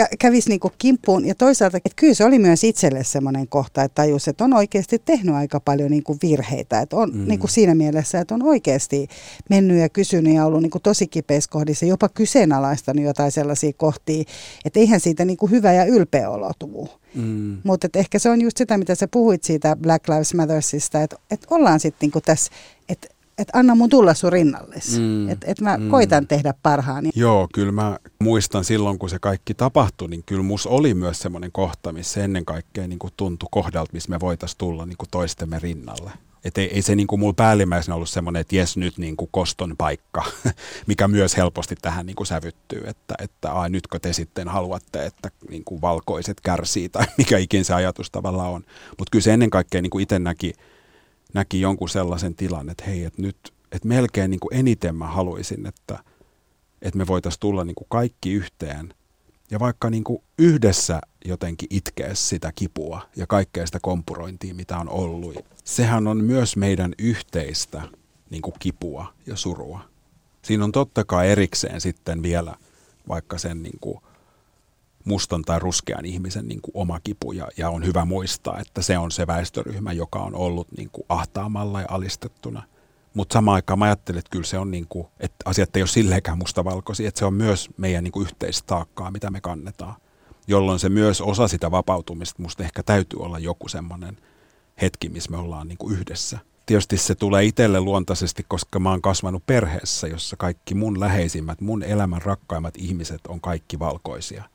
kä- kävisi niin kuin kimppuun. Ja toisaalta, että kyllä se oli myös itselle semmoinen kohta, että tajus, että on oikeasti tehnyt aika paljon niin kuin virheitä. Että on mm. niin kuin siinä mielessä, että on oikeasti mennyt ja kysynyt ja ollut niin kuin tosi kipeissä kohdissa, jopa kyseenalaistanut jotain sellaisia kohtia, että eihän siitä niin kuin hyvä ja ylpeä olo tuu. Mm. Mutta ehkä se on just sitä, mitä sä puhuit siitä Black Lives Mattersista, että, että ollaan sitten niinku tässä, että että anna mun tulla sun rinnalles. Mm, että et mä mm. koitan tehdä parhaani. Joo, kyllä mä muistan silloin, kun se kaikki tapahtui, niin kyllä mus oli myös semmoinen kohta, missä ennen kaikkea niin kuin tuntui kohdalta, missä me voitaisiin tulla niin kuin toistemme rinnalle. Et ei, ei se niin kuin mulla päällimmäisenä ollut semmoinen, että jes nyt niin kuin koston paikka, mikä myös helposti tähän niin kuin sävyttyy, että, että ai, nytkö te sitten haluatte, että niin kuin valkoiset kärsii tai mikä ikin se ajatus tavallaan on. Mutta kyllä se ennen kaikkea niin kuin itse näki, näki jonkun sellaisen tilan, että hei, että nyt, että melkein niin kuin eniten mä haluaisin, että, että me voitaisiin tulla niin kuin kaikki yhteen ja vaikka niin kuin yhdessä jotenkin itkeä sitä kipua ja kaikkea sitä kompurointia, mitä on ollut. Sehän on myös meidän yhteistä niin kuin kipua ja surua. Siinä on totta kai erikseen sitten vielä vaikka sen niin kuin mustan tai ruskean ihmisen niin kuin oma kipu ja, ja on hyvä muistaa, että se on se väestöryhmä, joka on ollut niin kuin ahtaamalla ja alistettuna. Mutta samaan aikaan mä ajattelin, että kyllä se on, niin kuin, että asiat ei ole silleenkään mustavalkoisia, että se on myös meidän niin kuin yhteistaakkaa, mitä me kannetaan. Jolloin se myös osa sitä vapautumista, musta ehkä täytyy olla joku semmoinen hetki, missä me ollaan niin kuin yhdessä. Tietysti se tulee itselle luontaisesti, koska mä oon kasvanut perheessä, jossa kaikki mun läheisimmät, mun elämän rakkaimmat ihmiset on kaikki valkoisia –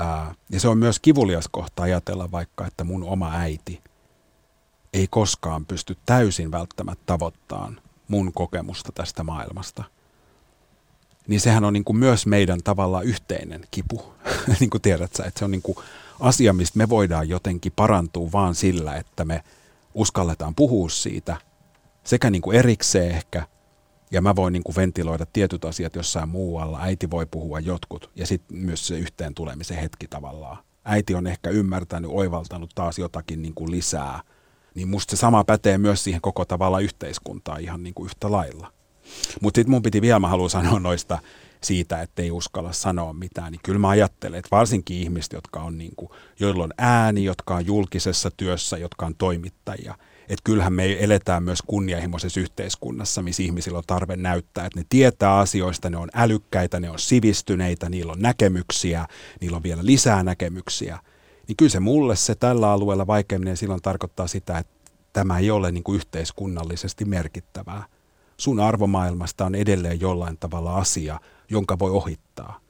Ää, ja se on myös kivulias kohta ajatella vaikka, että mun oma äiti ei koskaan pysty täysin välttämättä tavoittamaan mun kokemusta tästä maailmasta, niin sehän on niin kuin myös meidän tavallaan yhteinen kipu. niin kuin tiedät sä, että se on niin kuin asia, mistä me voidaan jotenkin parantua vaan sillä, että me uskalletaan puhua siitä sekä niin kuin erikseen ehkä, ja mä voin niin kuin ventiloida tietyt asiat jossain muualla, äiti voi puhua jotkut, ja sitten myös se yhteen tulemisen hetki tavallaan. Äiti on ehkä ymmärtänyt, oivaltanut taas jotakin niin kuin lisää, niin musta se sama pätee myös siihen koko tavalla yhteiskuntaan ihan niin kuin yhtä lailla. Mutta sitten mun piti vielä, mä haluan sanoa noista siitä, että ei uskalla sanoa mitään, niin kyllä mä ajattelen, että varsinkin ihmiset, jotka on niin kuin, joilla on ääni, jotka on julkisessa työssä, jotka on toimittajia, että kyllähän me eletään myös kunnianhimoisessa yhteiskunnassa, missä ihmisillä on tarve näyttää, että ne tietää asioista, ne on älykkäitä, ne on sivistyneitä, niillä on näkemyksiä, niillä on vielä lisää näkemyksiä. Niin kyllä se mulle se tällä alueella vaikeaminen silloin tarkoittaa sitä, että tämä ei ole niin kuin yhteiskunnallisesti merkittävää. Sun arvomaailmasta on edelleen jollain tavalla asia, jonka voi ohittaa.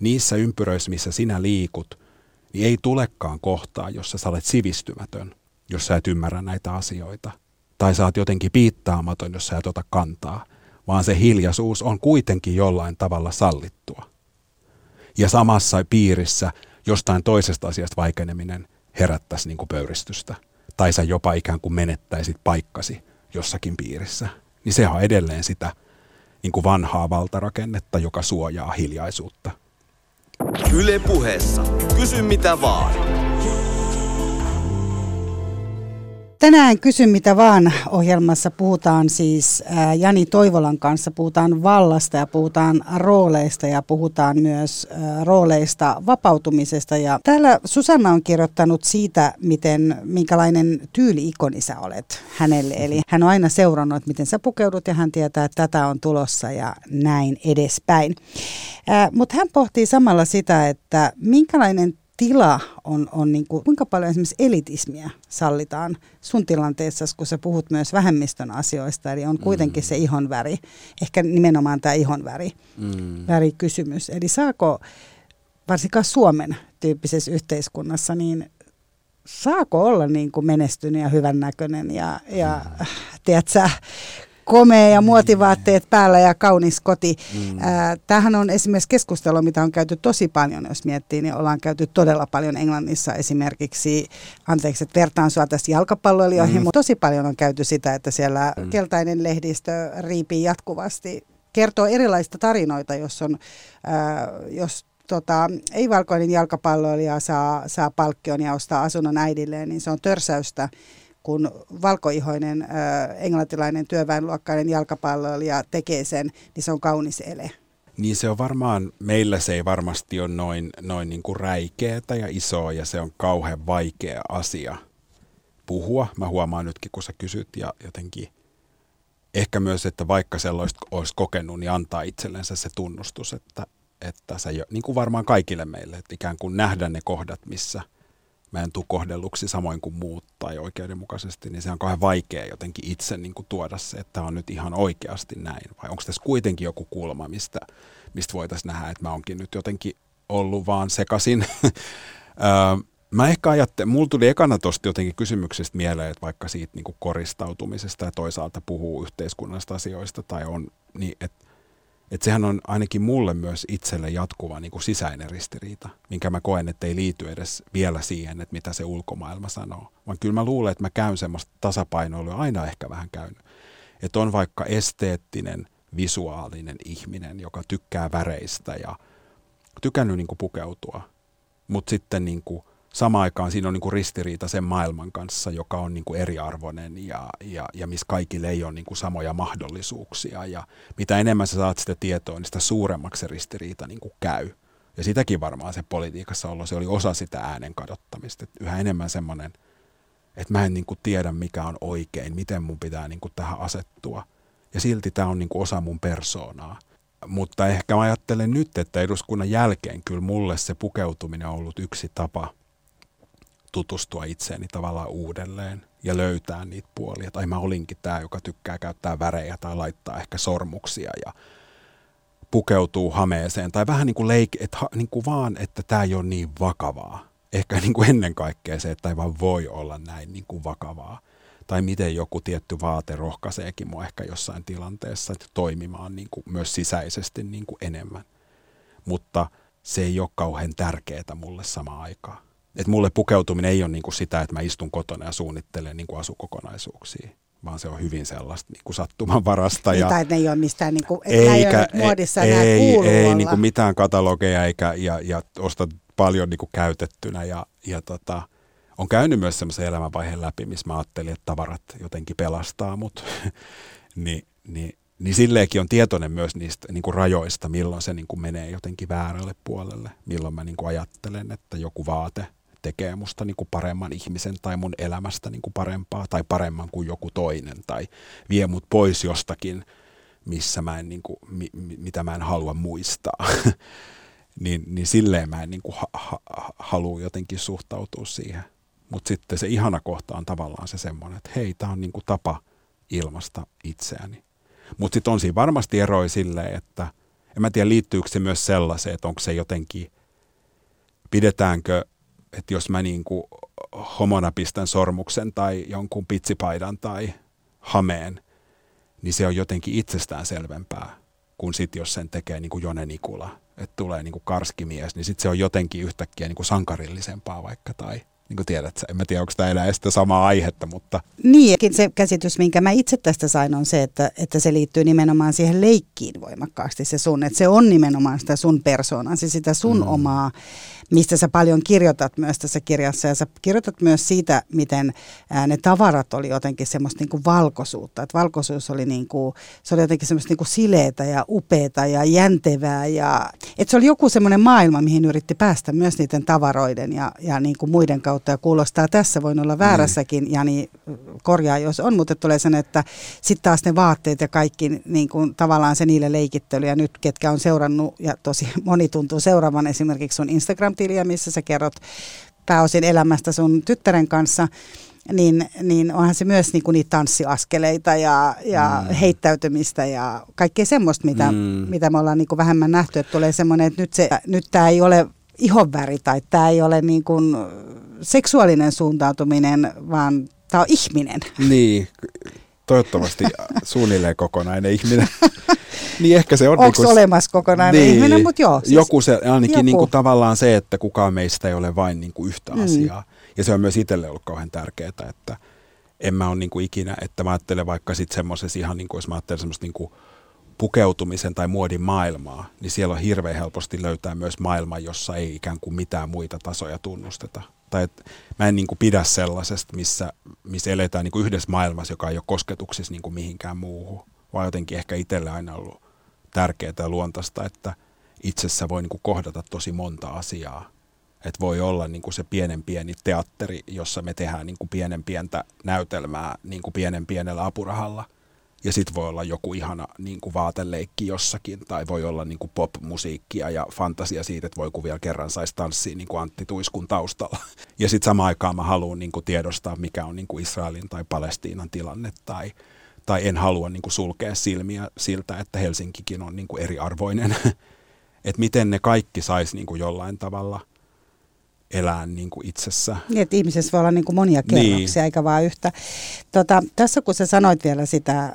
Niissä ympyröissä, missä sinä liikut, niin ei tulekaan kohtaa, jossa sä olet sivistymätön, jos sä et ymmärrä näitä asioita. Tai sä oot jotenkin piittaamaton, jos sä et ota kantaa, vaan se hiljaisuus on kuitenkin jollain tavalla sallittua. Ja samassa piirissä jostain toisesta asiasta vaikeneminen herättäisi niin kuin pöyristystä. Tai sä jopa ikään kuin menettäisit paikkasi jossakin piirissä. Niin se on edelleen sitä niin kuin vanhaa valtarakennetta, joka suojaa hiljaisuutta. Yle puheessa. Kysy mitä vaan. Tänään Kysy mitä vaan ohjelmassa puhutaan siis Jani Toivolan kanssa, puhutaan vallasta ja puhutaan rooleista ja puhutaan myös rooleista vapautumisesta. Ja täällä Susanna on kirjoittanut siitä, miten, minkälainen tyyli-ikoni sä olet hänelle. Eli hän on aina seurannut, että miten sä pukeudut ja hän tietää, että tätä on tulossa ja näin edespäin. Mutta hän pohtii samalla sitä, että minkälainen tila on, on niin kuin, kuinka paljon esimerkiksi elitismiä sallitaan sun tilanteessa, kun sä puhut myös vähemmistön asioista, eli on kuitenkin mm. se ihonväri, ehkä nimenomaan tämä ihonväri, mm. värikysymys. Eli saako varsinkaan Suomen tyyppisessä yhteiskunnassa, niin saako olla niin kuin menestynyt ja hyvännäköinen ja, ja mm. tiedätkö, komea ja muotivaatteet päällä ja kaunis koti. Mm. tämähän on esimerkiksi keskustelu, mitä on käyty tosi paljon, jos miettii, niin ollaan käyty todella paljon Englannissa esimerkiksi, anteeksi, että vertaan sua tässä jalkapalloilijoihin, mm. mutta tosi paljon on käyty sitä, että siellä mm. keltainen lehdistö riipii jatkuvasti, kertoo erilaista tarinoita, jos on, ää, jos tota, ei-valkoinen jalkapalloilija saa, saa palkkion ja ostaa asunnon äidilleen, niin se on törsäystä kun valkoihoinen äh, englantilainen työväenluokkainen jalkapalloilija tekee sen, niin se on kaunis ele. Niin se on varmaan, meillä se ei varmasti ole noin, noin niin kuin räikeätä ja isoa ja se on kauhean vaikea asia puhua. Mä huomaan nytkin, kun sä kysyt ja jotenkin ehkä myös, että vaikka sellaista olisi kokenut, niin antaa itsellensä se tunnustus, että, että se jo, niin kuin varmaan kaikille meille, että ikään kuin nähdä ne kohdat, missä – mä en tule kohdelluksi samoin kuin muut tai oikeudenmukaisesti, niin se on kauhean vaikea jotenkin itse niin kuin tuoda se, että on nyt ihan oikeasti näin. Vai onko tässä kuitenkin joku kulma, mistä, mistä voitaisiin nähdä, että mä onkin nyt jotenkin ollut vaan sekasin. mä ehkä ajattelin, mulla tuli ekana tuosta jotenkin kysymyksestä mieleen, että vaikka siitä niin kuin koristautumisesta ja toisaalta puhuu yhteiskunnasta asioista tai on, niin että että sehän on ainakin mulle myös itselle jatkuva niin kuin sisäinen ristiriita, minkä mä koen, että ei liity edes vielä siihen, että mitä se ulkomaailma sanoo. Vaan kyllä mä luulen, että mä käyn semmoista tasapainoilua, aina ehkä vähän käynyt. Että on vaikka esteettinen, visuaalinen ihminen, joka tykkää väreistä ja tykännyt niin kuin pukeutua. Mutta sitten niin kuin samaan aikaan siinä on niin kuin ristiriita sen maailman kanssa, joka on niin kuin eriarvoinen ja, ja, ja missä kaikille ei ole niin kuin samoja mahdollisuuksia. Ja mitä enemmän sä saat sitä tietoa, niin sitä suuremmaksi se ristiriita niin kuin käy. Ja sitäkin varmaan se politiikassa ollut, se oli osa sitä äänen kadottamista. Että yhä enemmän semmoinen, että mä en niin kuin tiedä mikä on oikein, miten mun pitää niin kuin tähän asettua. Ja silti tämä on niin kuin osa mun persoonaa. Mutta ehkä mä ajattelen nyt, että eduskunnan jälkeen kyllä mulle se pukeutuminen on ollut yksi tapa – tutustua itseeni tavallaan uudelleen ja löytää niitä puolia. Tai mä olinkin tämä, joka tykkää käyttää värejä tai laittaa ehkä sormuksia ja pukeutuu hameeseen. Tai vähän niin kuin leik, että niin kuin vaan, että tämä ei ole niin vakavaa. Ehkä niin kuin ennen kaikkea se, että ei vaan voi olla näin niin kuin vakavaa. tai miten joku tietty vaate rohkaiseekin mua ehkä jossain tilanteessa toimimaan niin kuin myös sisäisesti niin kuin enemmän. Mutta se ei ole kauhean tärkeää mulle samaan aikaan. Et mulle pukeutuminen ei ole niin kuin sitä, että mä istun kotona ja suunnittelen niin kuin asukokonaisuuksia, vaan se on hyvin sellaista niin kuin sattumanvarasta. Niin, ja tai ne ei ole mistään, niin kuin, että eikä, ei ole muodissa, ei, ei, ei olla. niin kuin mitään katalogeja eikä, ja, ja ostat paljon niin kuin käytettynä ja, ja tota, on käynyt myös semmoisen elämänvaiheen läpi, missä mä ajattelin, että tavarat jotenkin pelastaa mut. niin, niin, niin silleenkin on tietoinen myös niistä niin kuin rajoista, milloin se niin kuin menee jotenkin väärälle puolelle. Milloin mä niin kuin ajattelen, että joku vaate tekee musta niin kuin paremman ihmisen tai mun elämästä niin kuin parempaa tai paremman kuin joku toinen tai vie mut pois jostakin, missä mä en, niin kuin, mi, mitä mä en halua muistaa. niin, niin silleen mä en niin kuin ha, ha, halua jotenkin suhtautua siihen. Mutta sitten se ihana kohta on tavallaan se semmoinen, että hei, tämä on niin kuin tapa ilmasta itseäni. Mutta sitten on siinä varmasti eroja silleen, että en mä tiedä liittyykö se myös sellaiseen, että onko se jotenkin, pidetäänkö, että jos mä niin kuin homona pistän sormuksen tai jonkun pitsipaidan tai hameen, niin se on jotenkin itsestään selvempää kuin sitten jos sen tekee niin kuin Jone Nikula, että tulee niin kuin karskimies, niin sitten se on jotenkin yhtäkkiä niin kuin sankarillisempaa vaikka tai – niin kuin tiedät, en mä tiedä, onko tämä enää sitä samaa aihetta, mutta... Niin, se käsitys, minkä mä itse tästä sain, on se, että, että se liittyy nimenomaan siihen leikkiin voimakkaasti se sun, että se on nimenomaan sitä sun persoonaa, siis sitä sun mm. omaa mistä sä paljon kirjoitat myös tässä kirjassa. Ja sä kirjoitat myös siitä, miten ne tavarat oli jotenkin semmoista niinku valkoisuutta. Että valkoisuus oli, niinku, se oli jotenkin semmoista niinku sileitä ja upeata ja jäntevää. Ja, että se oli joku semmoinen maailma, mihin yritti päästä myös niiden tavaroiden ja, ja niinku muiden kautta. Ja kuulostaa tässä, voin olla väärässäkin, mm. ja niin korjaa jos on, mutta tulee sen, että sitten taas ne vaatteet ja kaikki niin kuin, tavallaan se niille leikittely. Ja nyt ketkä on seurannut, ja tosi moni tuntuu seuraavan esimerkiksi sun Instagram tiliä, missä sä kerrot pääosin elämästä sun tyttären kanssa, niin, niin onhan se myös niinku niitä tanssiaskeleita ja, ja mm. heittäytymistä ja kaikkea semmoista, mitä, mm. mitä me ollaan niinku vähemmän nähty, että tulee semmoinen, että nyt, se, nyt tämä ei ole ihonväri tai tämä ei ole niinku seksuaalinen suuntautuminen, vaan tämä on ihminen. Niin, toivottavasti suunnilleen kokonainen ihminen. niin ehkä se on... Onko niin olemassa kokonainen niin, ihminen, mutta joo. Siis joku se, ainakin joku. Niin kuin tavallaan se, että kukaan meistä ei ole vain niin kuin yhtä mm. asiaa. Ja se on myös itselle ollut kauhean tärkeää, että en mä ole niin kuin ikinä, että mä ajattelen vaikka sitten semmoisessa ihan niin kuin, jos mä ajattelen semmoista niin kuin pukeutumisen tai muodin maailmaa, niin siellä on hirveän helposti löytää myös maailma, jossa ei ikään kuin mitään muita tasoja tunnusteta. Tai että mä en niin kuin pidä sellaisesta, missä, missä eletään niin kuin yhdessä maailmassa, joka ei ole kosketuksissa niin kuin mihinkään muuhun, vaan jotenkin ehkä itselle aina ollut tärkeää ja luontaista, että itsessä voi niin kuin kohdata tosi monta asiaa. Että voi olla niin kuin se pienen pieni teatteri, jossa me tehdään niin kuin pienen pientä näytelmää niin kuin pienen pienellä apurahalla – ja sitten voi olla joku ihana niin kuin vaateleikki jossakin, tai voi olla niin kuin pop-musiikkia ja fantasia siitä, että voi kun vielä kerran saisi tanssia niin kuin Antti Tuiskun taustalla. Ja sitten samaan aikaan mä haluan niin kuin tiedostaa, mikä on niin kuin Israelin tai Palestiinan tilanne, tai, tai en halua niin kuin sulkea silmiä siltä, että Helsinkikin on niin kuin eriarvoinen. että miten ne kaikki saisi niin jollain tavalla – elää niin kuin itsessä. Niin, että ihmisessä voi olla niin kuin monia kerroksia, niin. eikä vain yhtä. Tota, tässä kun sä sanoit vielä sitä äh,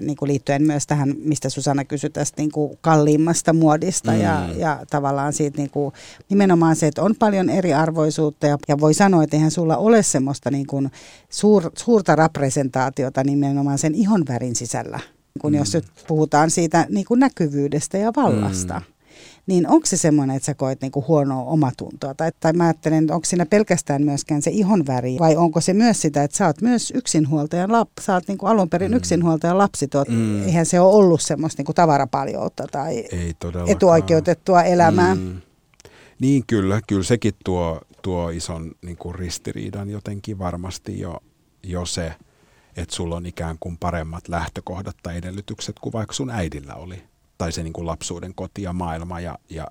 niin kuin liittyen myös tähän, mistä Susanna kysyi tästä niin kuin kalliimmasta muodista mm. ja, ja tavallaan siitä niin kuin, nimenomaan se, että on paljon eriarvoisuutta ja, ja voi sanoa, että eihän sulla ole semmoista niin kuin suur, suurta representaatiota nimenomaan sen ihonvärin sisällä, kun mm. jos nyt puhutaan siitä niin kuin näkyvyydestä ja vallasta. Mm niin onko se semmoinen, että sä koet niinku huonoa omatuntoa? Tai, tai mä ajattelen, onko siinä pelkästään myöskään se ihonväri, vai onko se myös sitä, että sä oot myös yksinhuoltajan lapsi, sä oot niinku alun perin mm. yksinhuoltajan lapsi, tuot, mm. eihän se ole ollut semmoista niinku tavarapaljoutta tai Ei etuoikeutettua elämää. Mm. Niin kyllä, kyllä sekin tuo, tuo ison niin kuin ristiriidan jotenkin varmasti jo, jo se, että sulla on ikään kuin paremmat lähtökohdat tai edellytykset kuin vaikka sun äidillä oli tai se niin kuin lapsuuden koti ja maailma ja, ja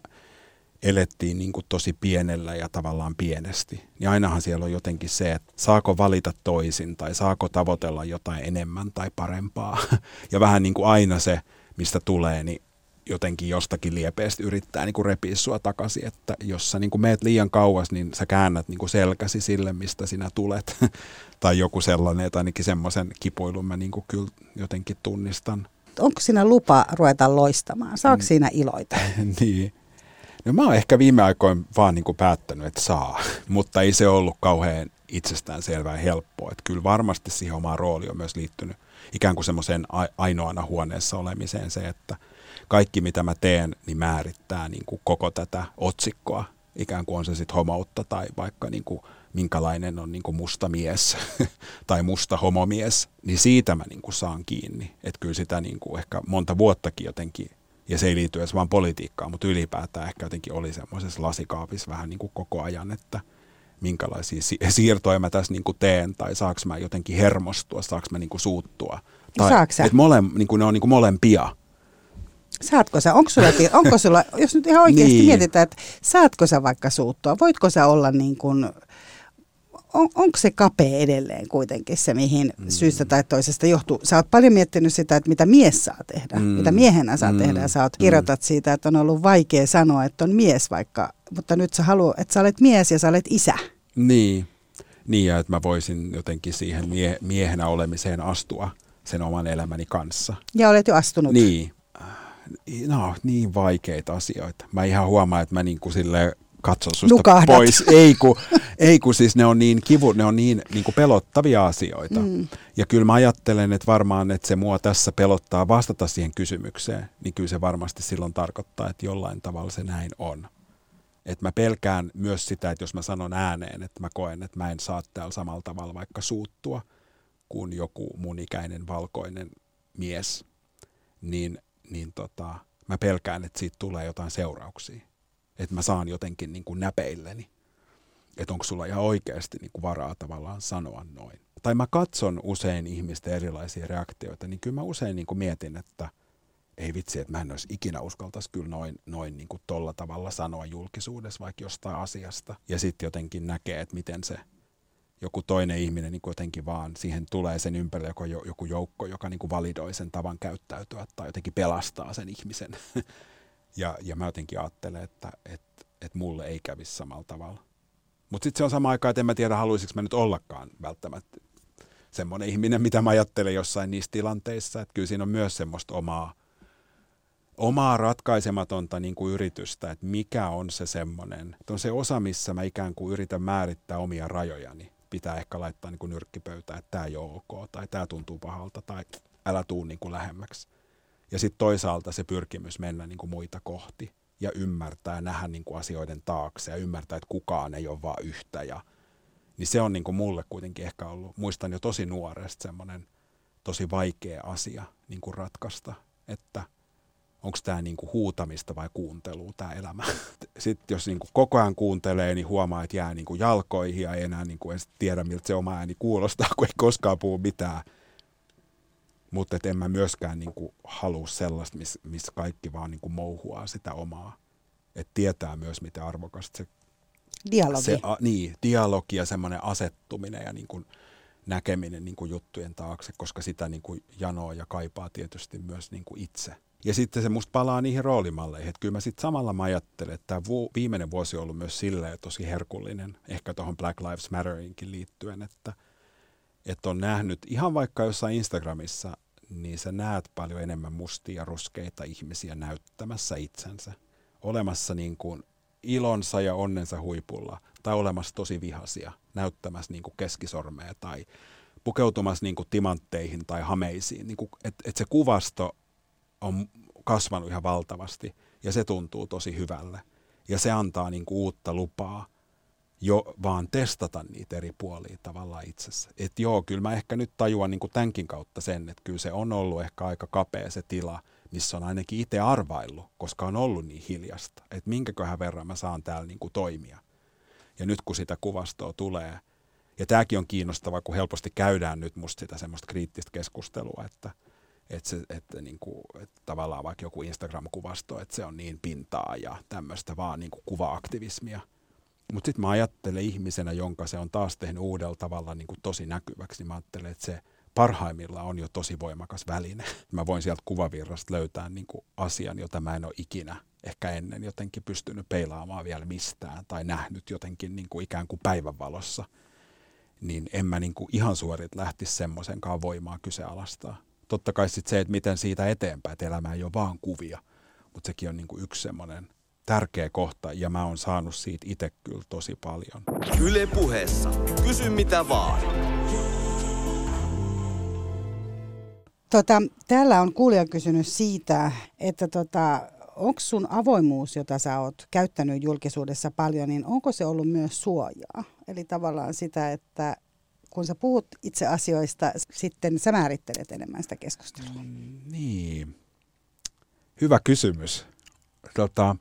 elettiin niin kuin tosi pienellä ja tavallaan pienesti. Niin ainahan siellä on jotenkin se, että saako valita toisin tai saako tavoitella jotain enemmän tai parempaa. Ja vähän niin kuin aina se, mistä tulee, niin jotenkin jostakin liepeästi yrittää niin repiä sua takaisin, että jos sä niin kuin meet liian kauas, niin sä käännät niin kuin selkäsi sille, mistä sinä tulet. tai joku sellainen, että ainakin semmoisen kipuilun mä niin kuin kyllä jotenkin tunnistan. Onko siinä lupa ruveta loistamaan? Saako mm. siinä iloita? niin. No mä oon ehkä viime aikoina vaan niin kuin päättänyt, että saa, mutta ei se ollut kauhean itsestään selvää helppoa. Että kyllä varmasti siihen omaan rooliin on myös liittynyt ikään kuin semmoiseen ainoana huoneessa olemiseen se, että kaikki mitä mä teen, niin määrittää niin kuin koko tätä otsikkoa. Ikään kuin on se sitten homoutta tai vaikka niin kuin minkälainen on niin musta mies tai musta homomies, niin siitä mä niin saan kiinni. Että kyllä sitä niin ehkä monta vuottakin jotenkin, ja se ei liity edes vaan politiikkaan, mutta ylipäätään ehkä jotenkin oli semmoisessa lasikaapissa vähän niin koko ajan, että minkälaisia siirtoja mä tässä niin teen, tai saaks mä jotenkin hermostua, saaks mä niin suuttua. Tai, että mole, niin ne on niin molempia. Saatko sä, onko sulla, onko sulla jos nyt ihan oikeasti niin. mietitään, että saatko sä vaikka suuttua, voitko sä olla niin kuin on, onko se kapea edelleen kuitenkin se, mihin mm. syystä tai toisesta johtuu? Sä oot paljon miettinyt sitä, että mitä mies saa tehdä, mm. mitä miehenä saa mm. tehdä. Ja sä oot, mm. kirjoitat mm. siitä, että on ollut vaikea sanoa, että on mies vaikka, mutta nyt sä haluat, että sä olet mies ja sä olet isä. Niin, niin ja että mä voisin jotenkin siihen mie- miehenä olemiseen astua sen oman elämäni kanssa. Ja olet jo astunut. Niin. No, niin vaikeita asioita. Mä ihan huomaan, että mä niin kuin sille katson susta Nukahdat. pois. Ei kun, ei kun siis ne on niin kivu, ne on niin, niin kuin pelottavia asioita. Mm. Ja kyllä mä ajattelen, että varmaan, että se mua tässä pelottaa vastata siihen kysymykseen, niin kyllä se varmasti silloin tarkoittaa, että jollain tavalla se näin on. Että mä pelkään myös sitä, että jos mä sanon ääneen, että mä koen, että mä en saa täällä samalla tavalla vaikka suuttua kuin joku mun ikäinen valkoinen mies, niin, niin tota, mä pelkään, että siitä tulee jotain seurauksia että mä saan jotenkin niin kuin näpeilleni. Että onko sulla ihan oikeasti niin kuin varaa tavallaan sanoa noin. Tai mä katson usein ihmisten erilaisia reaktioita, niin kyllä mä usein niin kuin mietin, että ei vitsi, että mä en olisi ikinä uskaltaisi kyllä noin, noin niin kuin tolla tavalla sanoa julkisuudessa vaikka jostain asiasta. Ja sitten jotenkin näkee, että miten se joku toinen ihminen niin kuin jotenkin vaan siihen tulee sen ympärille joku, joku joukko, joka niin kuin validoi sen tavan käyttäytyä tai jotenkin pelastaa sen ihmisen. Ja, ja mä jotenkin ajattelen, että et, et mulle ei kävisi samalla tavalla. Mutta sitten se on sama aika, että en mä tiedä, haluaisinko mä nyt ollakaan välttämättä semmoinen ihminen, mitä mä ajattelen jossain niissä tilanteissa. Että kyllä siinä on myös semmoista omaa, omaa ratkaisematonta niin kuin yritystä, että mikä on se semmoinen. Että on se osa, missä mä ikään kuin yritän määrittää omia rajojani. Pitää ehkä laittaa niin kuin nyrkkipöytään, että tämä ei ole ok, tai tämä tuntuu pahalta, tai älä tuu niin kuin lähemmäksi. Ja sitten toisaalta se pyrkimys mennä niin kuin muita kohti ja ymmärtää, nähdä niin kuin asioiden taakse ja ymmärtää, että kukaan ei ole vaan yhtä. Ja, niin se on niin kuin mulle kuitenkin ehkä ollut, muistan jo tosi nuoresta semmoinen tosi vaikea asia niin kuin ratkaista, että onko tämä niin kuin huutamista vai kuuntelua tämä elämä. Sitten jos niin kuin koko ajan kuuntelee, niin huomaa, että jää niin kuin jalkoihin ja ei enää niin kuin tiedä, miltä se oma ääni kuulostaa, kun ei koskaan puhu mitään mutta en mä myöskään niin kuin, halua sellaista, missä miss kaikki vaan niin kuin, mouhuaa sitä omaa. Että tietää myös, miten arvokasta se... Dialogi. Se, a, niin, dialogi ja semmoinen asettuminen ja niin kuin, näkeminen niin kuin, juttujen taakse, koska sitä niin kuin, janoa ja kaipaa tietysti myös niin kuin, itse. Ja sitten se musta palaa niihin roolimalleihin. Että kyllä mä sitten samalla mä ajattelen, että tämä vu- viimeinen vuosi on ollut myös silleen tosi herkullinen, ehkä tuohon Black Lives Matterinkin liittyen, että, että on nähnyt ihan vaikka jossain Instagramissa niin sä näet paljon enemmän mustia ruskeita ihmisiä näyttämässä itsensä. Olemassa niin kuin ilonsa ja onnensa huipulla tai olemassa tosi vihasia, näyttämässä niin kuin keskisormea tai pukeutumassa niin kuin timantteihin tai hameisiin. Niin että et se kuvasto on kasvanut ihan valtavasti ja se tuntuu tosi hyvälle. Ja se antaa niin kuin uutta lupaa jo vaan testata niitä eri puolia tavallaan itsessä. Että joo, kyllä mä ehkä nyt tajuan niin tämänkin kautta sen, että kyllä se on ollut ehkä aika kapea se tila, missä on ainakin itse arvaillut, koska on ollut niin hiljasta, että minkäköhän verran mä saan täällä niin kuin toimia. Ja nyt kun sitä kuvastoa tulee, ja tämäkin on kiinnostavaa, kun helposti käydään nyt musta sitä semmoista kriittistä keskustelua, että, että, se, että, niin kuin, että tavallaan vaikka joku Instagram-kuvasto, että se on niin pintaa ja tämmöistä vaan niin kuin kuva-aktivismia – mutta sitten mä ajattelen ihmisenä, jonka se on taas tehnyt uudella tavalla niin kuin tosi näkyväksi, niin mä ajattelen, että se parhaimmillaan on jo tosi voimakas väline. Mä voin sieltä kuvavirrasta löytää niin kuin asian, jota mä en ole ikinä ehkä ennen jotenkin pystynyt peilaamaan vielä mistään tai nähnyt jotenkin niin kuin ikään kuin päivänvalossa. Niin en mä niin kuin ihan suorit lähtisi semmoisenkaan voimaa kyseenalaistaa. Totta kai sitten se, että miten siitä eteenpäin, että elämä ei ole vaan kuvia, mutta sekin on niin kuin yksi semmoinen tärkeä kohta ja mä oon saanut siitä itse kyllä tosi paljon. Yle puheessa. Kysy mitä vaan. Tota, täällä on kuulija kysynyt siitä, että tota, onko sun avoimuus, jota sä oot käyttänyt julkisuudessa paljon, niin onko se ollut myös suojaa? Eli tavallaan sitä, että kun sä puhut itse asioista, sitten sä määrittelet enemmän sitä keskustelua. Mm, niin. Hyvä kysymys. Tota,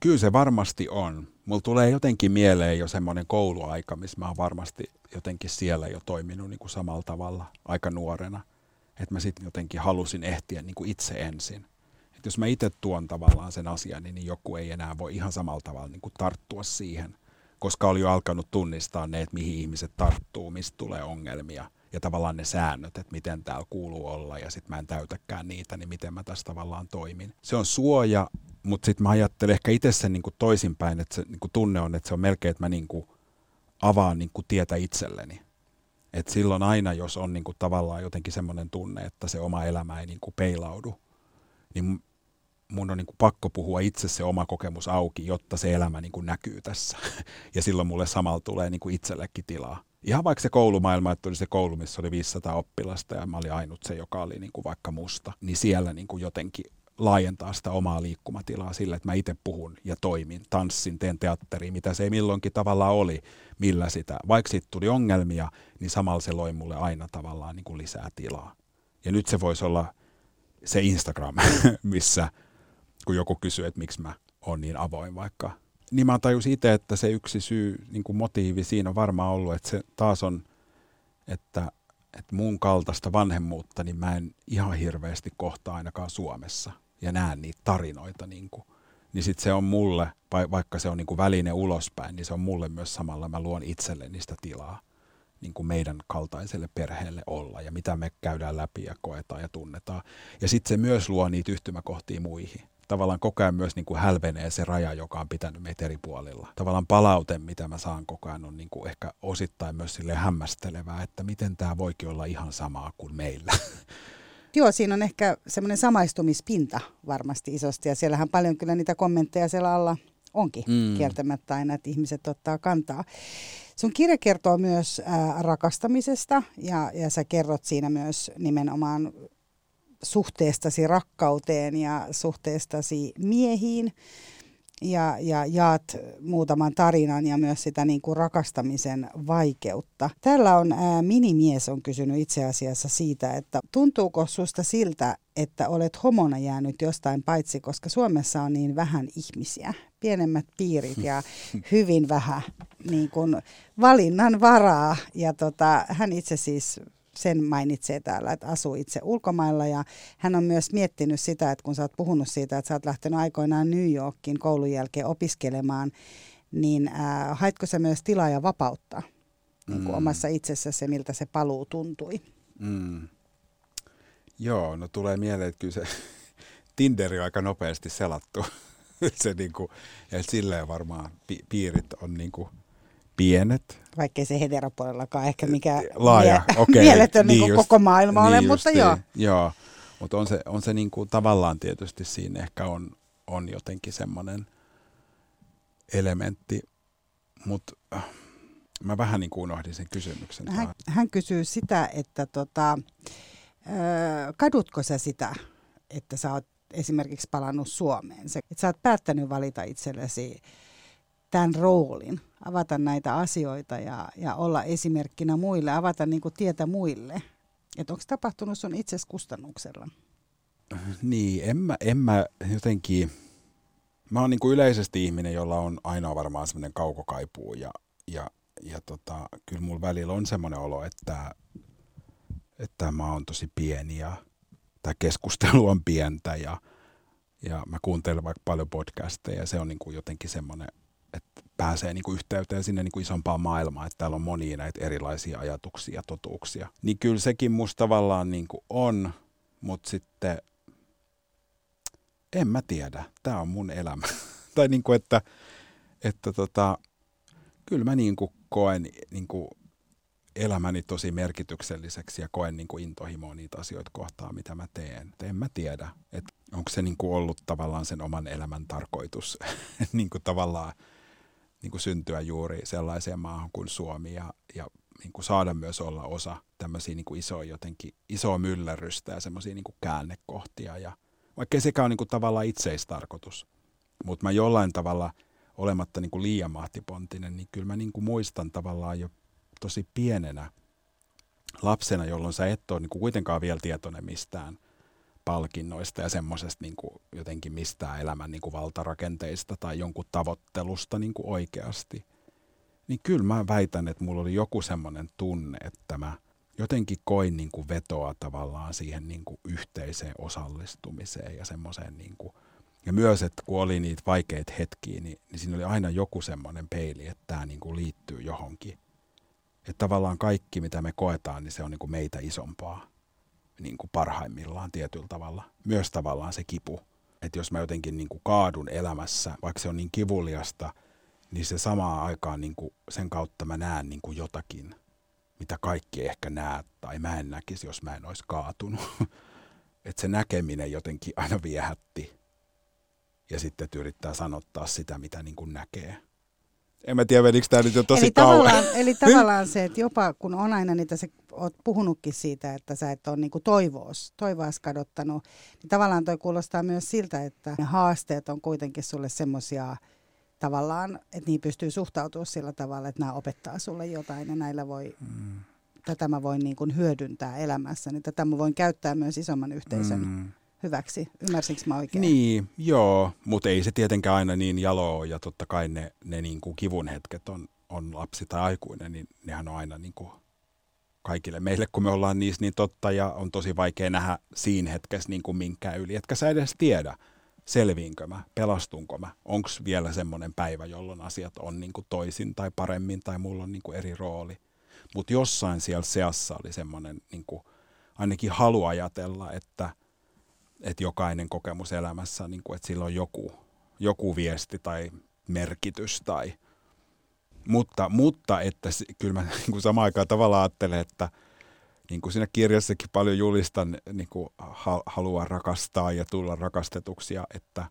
kyllä se varmasti on. Mulla tulee jotenkin mieleen jo semmoinen kouluaika, missä mä oon varmasti jotenkin siellä jo toiminut niin kuin samalla tavalla aika nuorena. Että mä sitten jotenkin halusin ehtiä niin kuin itse ensin. Et jos mä itse tuon tavallaan sen asian, niin, joku ei enää voi ihan samalla tavalla niin kuin tarttua siihen, koska oli jo alkanut tunnistaa ne, että mihin ihmiset tarttuu, mistä tulee ongelmia ja tavallaan ne säännöt, että miten täällä kuuluu olla ja sitten mä en täytäkään niitä, niin miten mä tässä tavallaan toimin. Se on suoja, mutta sitten mä ajattelen ehkä itse sen niin toisinpäin, että se niin tunne on, että se on melkein, että mä niin avaan niin tietä itselleni. Et silloin aina, jos on niin tavallaan jotenkin semmoinen tunne, että se oma elämä ei niin peilaudu, niin mun on niin pakko puhua itse se oma kokemus auki, jotta se elämä niin näkyy tässä. Ja silloin mulle samalla tulee niin itsellekin tilaa. Ihan vaikka se koulumaailma, että oli se koulu, missä oli 500 oppilasta ja mä olin ainut se, joka oli niin kuin vaikka musta, niin siellä niin kuin jotenkin laajentaa sitä omaa liikkumatilaa sillä, että mä itse puhun ja toimin, tanssin, teen teatteria, mitä se ei milloinkin tavallaan oli, millä sitä, vaikka siitä tuli ongelmia, niin samalla se loi mulle aina tavallaan niin kuin lisää tilaa. Ja nyt se voisi olla se Instagram, missä kun joku kysyy, että miksi mä oon niin avoin vaikka. Niin mä tajusin itse, että se yksi syy, niin kuin motiivi siinä on varmaan ollut, että se taas on, että, että mun kaltaista vanhemmuutta, niin mä en ihan hirveästi kohtaa ainakaan Suomessa ja näen niitä tarinoita. Niin, kuin. niin sitten se on mulle, vaikka se on niin kuin väline ulospäin, niin se on mulle myös samalla, mä luon itselleni sitä tilaa niin kuin meidän kaltaiselle perheelle olla ja mitä me käydään läpi ja koetaan ja tunnetaan. Ja sitten se myös luo niitä yhtymäkohtia muihin tavallaan koko ajan myös niin kuin hälvenee se raja, joka on pitänyt meitä eri puolilla. Tavallaan palaute, mitä mä saan koko ajan, on niin kuin ehkä osittain myös sille hämmästelevää, että miten tämä voikin olla ihan samaa kuin meillä. Joo, siinä on ehkä semmoinen samaistumispinta varmasti isosti ja siellähän paljon kyllä niitä kommentteja siellä alla onkin mm. kieltämättä aina, että ihmiset ottaa kantaa. Sun kirja kertoo myös ää, rakastamisesta ja, ja sä kerrot siinä myös nimenomaan suhteestasi rakkauteen ja suhteestasi miehiin ja, ja jaat muutaman tarinan ja myös sitä niin kuin rakastamisen vaikeutta. Tällä on ää, minimies on kysynyt itse asiassa siitä, että tuntuuko susta siltä, että olet homona jäänyt jostain paitsi, koska Suomessa on niin vähän ihmisiä, pienemmät piirit ja hyvin vähän niin kuin valinnan varaa. Ja tota, hän itse siis sen mainitsee täällä, että asuu itse ulkomailla ja hän on myös miettinyt sitä, että kun sä oot puhunut siitä, että sä oot lähtenyt aikoinaan New Yorkin koulun jälkeen opiskelemaan, niin äh, haitko sä myös tilaa ja vapautta niin kuin mm. omassa itsessä se, miltä se paluu tuntui? Mm. Joo, no tulee mieleen, että kyllä se Tinderi on aika nopeasti selattu. se niin kuin, ja silleen varmaan pi- piirit on niin kuin pienet. Vaikkei se heteropuolellakaan ehkä mikä Laaja, mie- okay. mieletön niin niin koko maailma niin ole, mutta joo. Joo, mutta on se, on se niin kuin, tavallaan tietysti siinä ehkä on, on jotenkin semmoinen elementti, mutta äh, mä vähän niin kuin unohdin sen kysymyksen. Hän, hän kysyy sitä, että tota, kadutko sä sitä, että sä oot esimerkiksi palannut Suomeen, että sä oot päättänyt valita itsellesi tämän roolin, avata näitä asioita ja, ja olla esimerkkinä muille, avata niin kuin tietä muille. Että onko tapahtunut sun itses kustannuksella? Niin, en mä, en mä jotenkin, mä oon niin kuin yleisesti ihminen, jolla on aina varmaan semmoinen kaukokaipuu ja, ja, ja tota, kyllä mulla välillä on semmoinen olo, että, että mä oon tosi pieni ja tämä keskustelu on pientä ja, ja mä kuuntelen vaikka paljon podcasteja ja se on niin kuin jotenkin semmoinen että pääsee niin kuin yhteyteen sinne niin kuin isompaan maailmaan, että täällä on monia näitä erilaisia ajatuksia ja totuuksia. Niin kyllä sekin musta tavallaan niin kuin on, mutta sitten en mä tiedä, tämä on mun elämä. tai niin kuin, että, että tota, kyllä mä niin kuin koen niin kuin elämäni tosi merkitykselliseksi ja koen niin kuin intohimoa niitä asioita kohtaan, mitä mä teen. Et en mä tiedä, että onko se niin kuin ollut tavallaan sen oman elämän tarkoitus niin kuin tavallaan niin kuin syntyä juuri sellaiseen maahan kuin Suomi ja, ja niin kuin saada myös olla osa tämmöisiä niin kuin isoa jotenkin isoa myllerrystä ja semmoisia niin käännekohtia. Ja, vaikka sekä on niin kuin tavallaan itseistarkoitus, mutta mä jollain tavalla olematta niin kuin liian mahtipontinen, niin kyllä mä niin kuin muistan tavallaan jo tosi pienenä lapsena, jolloin sä et ole niin kuin kuitenkaan vielä tietoinen mistään palkinnoista ja semmoisesta niin jotenkin mistään elämän niin kuin valtarakenteista tai jonkun tavoittelusta niin kuin oikeasti. Niin kyllä mä väitän, että mulla oli joku semmoinen tunne, että mä jotenkin koin niin kuin vetoa tavallaan siihen niin kuin yhteiseen osallistumiseen ja semmoiseen niin ja myös, että kun oli niitä vaikeita hetkiä, niin, niin siinä oli aina joku semmoinen peili, että tämä niin kuin liittyy johonkin. Että tavallaan kaikki, mitä me koetaan, niin se on niin kuin meitä isompaa niin kuin parhaimmillaan tietyllä tavalla. Myös tavallaan se kipu. Että jos mä jotenkin niin kuin kaadun elämässä, vaikka se on niin kivuliasta, niin se samaan aikaan niin kuin sen kautta mä näen niin kuin jotakin, mitä kaikki ehkä näe tai mä en näkisi, jos mä en olisi kaatunut. että se näkeminen jotenkin aina viehätti ja sitten yrittää sanottaa sitä, mitä niin kuin näkee. En mä tiedä, vedikö tämä nyt jo tosi eli kauan. Tavallaan, eli tavallaan se, että jopa kun on aina niitä, sä oot puhunutkin siitä, että sä et ole niinku toivoas, toivoas kadottanut, niin tavallaan toi kuulostaa myös siltä, että ne haasteet on kuitenkin sulle semmoisia tavallaan, että niin pystyy suhtautumaan sillä tavalla, että nämä opettaa sulle jotain ja näillä voi, mm. tätä mä voin niin kuin hyödyntää elämässä, niin tätä mä voin käyttää myös isomman yhteisön mm hyväksi. Ymmärsinkö mä oikein? Niin, joo, mutta ei se tietenkään aina niin jalo ja totta kai ne, ne niin kuin kivun hetket on, on lapsi tai aikuinen, niin nehän on aina niin kuin kaikille meille, kun me ollaan niissä niin totta ja on tosi vaikea nähdä siinä hetkessä niin kuin minkään yli, etkä sä edes tiedä, selviinkö mä, pelastunko mä, onko vielä semmoinen päivä, jolloin asiat on niin kuin toisin tai paremmin tai mulla on niin kuin eri rooli. Mutta jossain siellä seassa oli semmoinen niin ainakin halu ajatella, että – että jokainen kokemus elämässä, niin kuin, että sillä on joku, joku viesti tai merkitys. Tai, mutta, mutta että kyllä mä niin kuin samaan aikaan tavallaan ajattelen, että niin kuin siinä kirjassakin paljon julistan niin kuin halua rakastaa ja tulla rakastetuksi ja että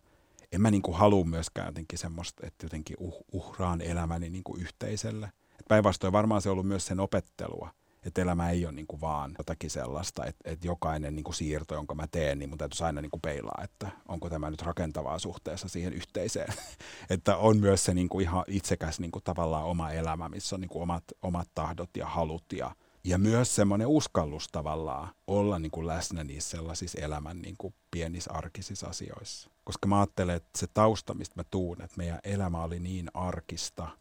en mä niin kuin halua myöskään jotenkin semmoista, että jotenkin uh, uhraan elämäni niin kuin yhteiselle. Päinvastoin varmaan se on ollut myös sen opettelua, että elämä ei ole niin kuin vaan jotakin sellaista, että, että jokainen niin kuin siirto, jonka mä teen, niin mun täytyisi aina niin kuin peilaa, että onko tämä nyt rakentavaa suhteessa siihen yhteiseen. että on myös se niin kuin ihan itsekäs niin kuin tavallaan oma elämä, missä on niin kuin omat, omat tahdot ja halut ja, ja myös semmoinen uskallus tavallaan olla niin kuin läsnä niissä sellaisissa elämän niin kuin pienissä arkisissa asioissa. Koska mä ajattelen, että se tausta, mistä mä tuun, että meidän elämä oli niin arkista –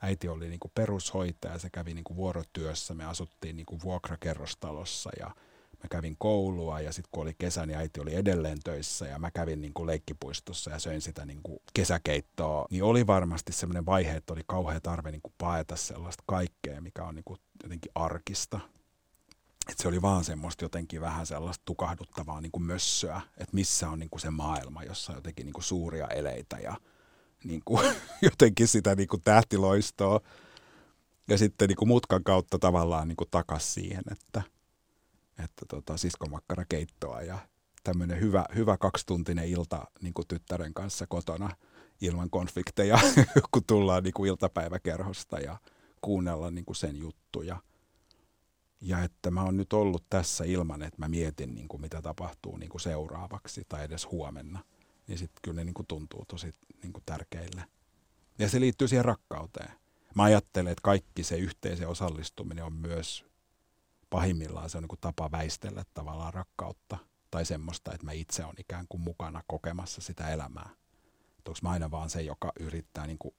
äiti oli niin kuin perushoitaja, se kävi niin kuin vuorotyössä, me asuttiin niin kuin vuokrakerrostalossa ja mä kävin koulua ja sitten kun oli kesä, niin äiti oli edelleen töissä ja mä kävin niin kuin leikkipuistossa ja söin sitä niin kuin kesäkeittoa. Niin oli varmasti semmoinen vaihe, että oli kauhean tarve niin kuin paeta sellaista kaikkea, mikä on niin kuin jotenkin arkista. Et se oli vaan semmoista jotenkin vähän sellaista tukahduttavaa niin kuin mössöä, että missä on niin kuin se maailma, jossa on jotenkin niin kuin suuria eleitä ja niin kuin, jotenkin sitä niin kuin tähtiloistoa. Ja sitten niin kuin mutkan kautta tavallaan niin kuin takas siihen, että, että tota, siskomakkarakeittoa ja tämmöinen hyvä, hyvä kaksituntinen ilta niin kuin tyttären kanssa kotona ilman konflikteja, kun tullaan niin kuin iltapäiväkerhosta ja kuunnella niin kuin sen juttuja. Ja että mä oon nyt ollut tässä ilman, että mä mietin, niin kuin mitä tapahtuu niin kuin seuraavaksi tai edes huomenna – niin sitten kyllä ne niin kuin tuntuu tosi niin kuin tärkeille. Ja se liittyy siihen rakkauteen. Mä ajattelen, että kaikki se yhteisen osallistuminen on myös pahimmillaan se on niin kuin tapa väistellä tavallaan rakkautta tai semmoista, että mä itse on ikään kuin mukana kokemassa sitä elämää. Onko mä aina vaan se, joka yrittää niin kuin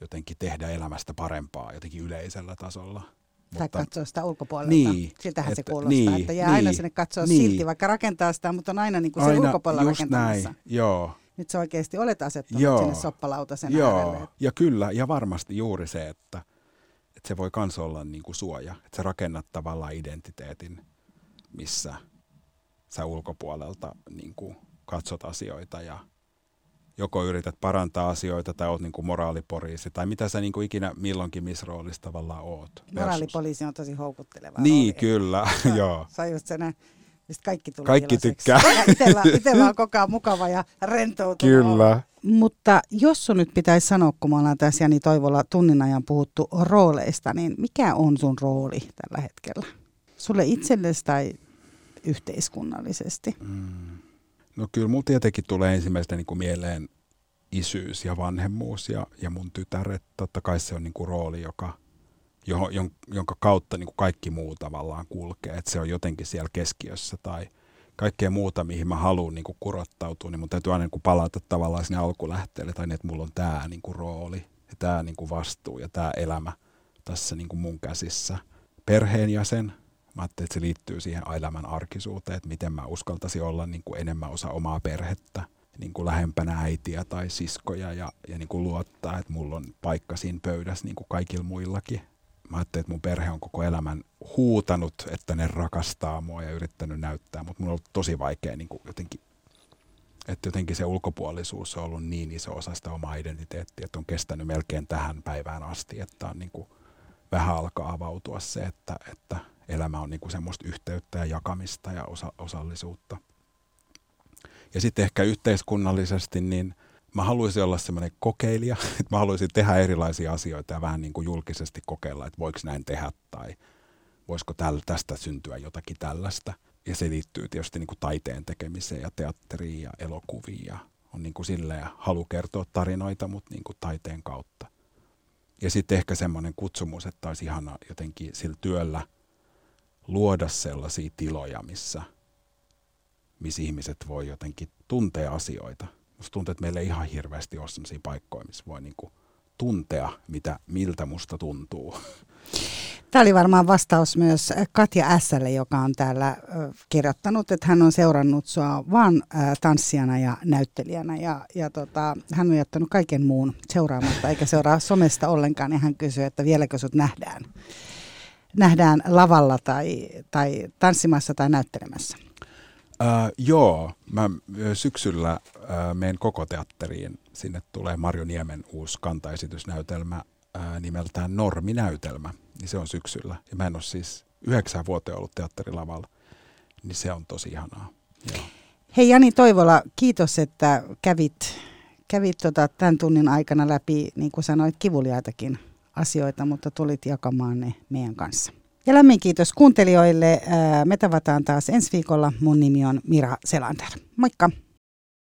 jotenkin tehdä elämästä parempaa jotenkin yleisellä tasolla – tai mutta, katsoa sitä ulkopuolelta. Niin, Siltähän että, se kuulostaa, niin, että jää niin, aina sinne katsoa niin, silti, vaikka rakentaa sitä, mutta on aina niin kuin aina, ulkopuolella rakentamassa. Näin, joo. nyt sä oikeasti olet asettanut Joo. sinne soppalautasen Joo, äärelle. ja kyllä, ja varmasti juuri se, että, että se voi kans olla niin kuin suoja, että sä rakennat tavallaan identiteetin, missä sä ulkopuolelta niin kuin katsot asioita ja joko yrität parantaa asioita tai oot niin kuin moraalipoliisi tai mitä sä niin kuin ikinä milloinkin missä roolissa tavallaan oot. versus- Moraalipoliisi on tosi houkutteleva Niin, rooli. kyllä, joo. Se on just se, nä- mistä kaikki tulee Kaikki iloiseksi. tykkää. Itellä, itellä on koko ajan mukava ja rentoutunut. Kyllä. Mutta jos sun nyt pitäisi sanoa, kun me ollaan tässä Jani Toivolla tunnin ajan puhuttu rooleista, niin mikä on sun rooli tällä hetkellä? Sulle itsellesi tai yhteiskunnallisesti? Mm. No kyllä mulla tietenkin tulee ensimmäistä niin kuin mieleen isyys ja vanhemmuus ja, ja mun tytäret. Totta kai se on niin kuin rooli, joka, johon, jon- jonka kautta niin kuin kaikki muu tavallaan kulkee. Että se on jotenkin siellä keskiössä tai kaikkea muuta, mihin mä haluan niin kuin kurottautua, niin mun täytyy aina niin kuin palata tavallaan sinne alkulähteelle tai niin, että mulla on tämä niin kuin rooli ja tämä niin kuin vastuu ja tämä elämä tässä niin kuin mun käsissä. Perheenjäsen, Mä ajattelin, että se liittyy siihen elämän arkisuuteen, että miten mä uskaltaisin olla niin kuin enemmän osa omaa perhettä, niin kuin lähempänä äitiä tai siskoja ja, ja niin kuin luottaa, että mulla on paikka siinä pöydässä niin kuin kaikilla muillakin. Mä ajattelin, että mun perhe on koko elämän huutanut, että ne rakastaa mua ja yrittänyt näyttää, mutta mulla on ollut tosi vaikea niin kuin jotenkin, että jotenkin se ulkopuolisuus on ollut niin iso osa sitä omaa identiteettiä, että on kestänyt melkein tähän päivään asti, että on niin kuin vähän alkaa avautua se, että, että elämä on niinku semmoista yhteyttä ja jakamista ja osa, osallisuutta. Ja sitten ehkä yhteiskunnallisesti, niin mä haluaisin olla semmoinen kokeilija, että mä haluaisin tehdä erilaisia asioita ja vähän niin kuin julkisesti kokeilla, että voiko näin tehdä tai voisiko tästä syntyä jotakin tällaista. Ja se liittyy tietysti niin kuin taiteen tekemiseen ja teatteriin ja elokuviin ja on niin kuin silleen halu kertoa tarinoita, mutta niin kuin taiteen kautta. Ja sitten ehkä semmoinen kutsumus, että olisi ihana jotenkin sillä työllä luoda sellaisia tiloja, missä, missä ihmiset voi jotenkin tuntea asioita. Musta tuntuu, että meillä ei ihan hirveästi ole sellaisia paikkoja, missä voi niinku tuntea, mitä, miltä musta tuntuu. Tämä oli varmaan vastaus myös Katja Ässälle, joka on täällä kirjoittanut, että hän on seurannut sua vaan tanssijana ja näyttelijänä ja, ja tota, hän on jättänyt kaiken muun seuraamatta eikä seuraa somesta ollenkaan ja hän kysyy, että vieläkö sut nähdään, nähdään lavalla tai, tai tanssimassa tai näyttelemässä. Äh, joo, mä syksyllä äh, menen koko teatteriin. Sinne tulee Marjo Niemen uusi kantaesitysnäytelmä äh, nimeltään Norminäytelmä. Niin se on syksyllä. Ja mä en ole siis yhdeksän vuotta ollut teatterilavalla. Niin se on tosi ihanaa. Joo. Hei Jani Toivola, kiitos, että kävit, kävit tota tämän tunnin aikana läpi, niin kuin sanoit, kivuliaitakin asioita, mutta tulit jakamaan ne meidän kanssa. Ja lämmin kiitos kuuntelijoille. Me tavataan taas ensi viikolla. Mun nimi on Mira Selander. Moikka!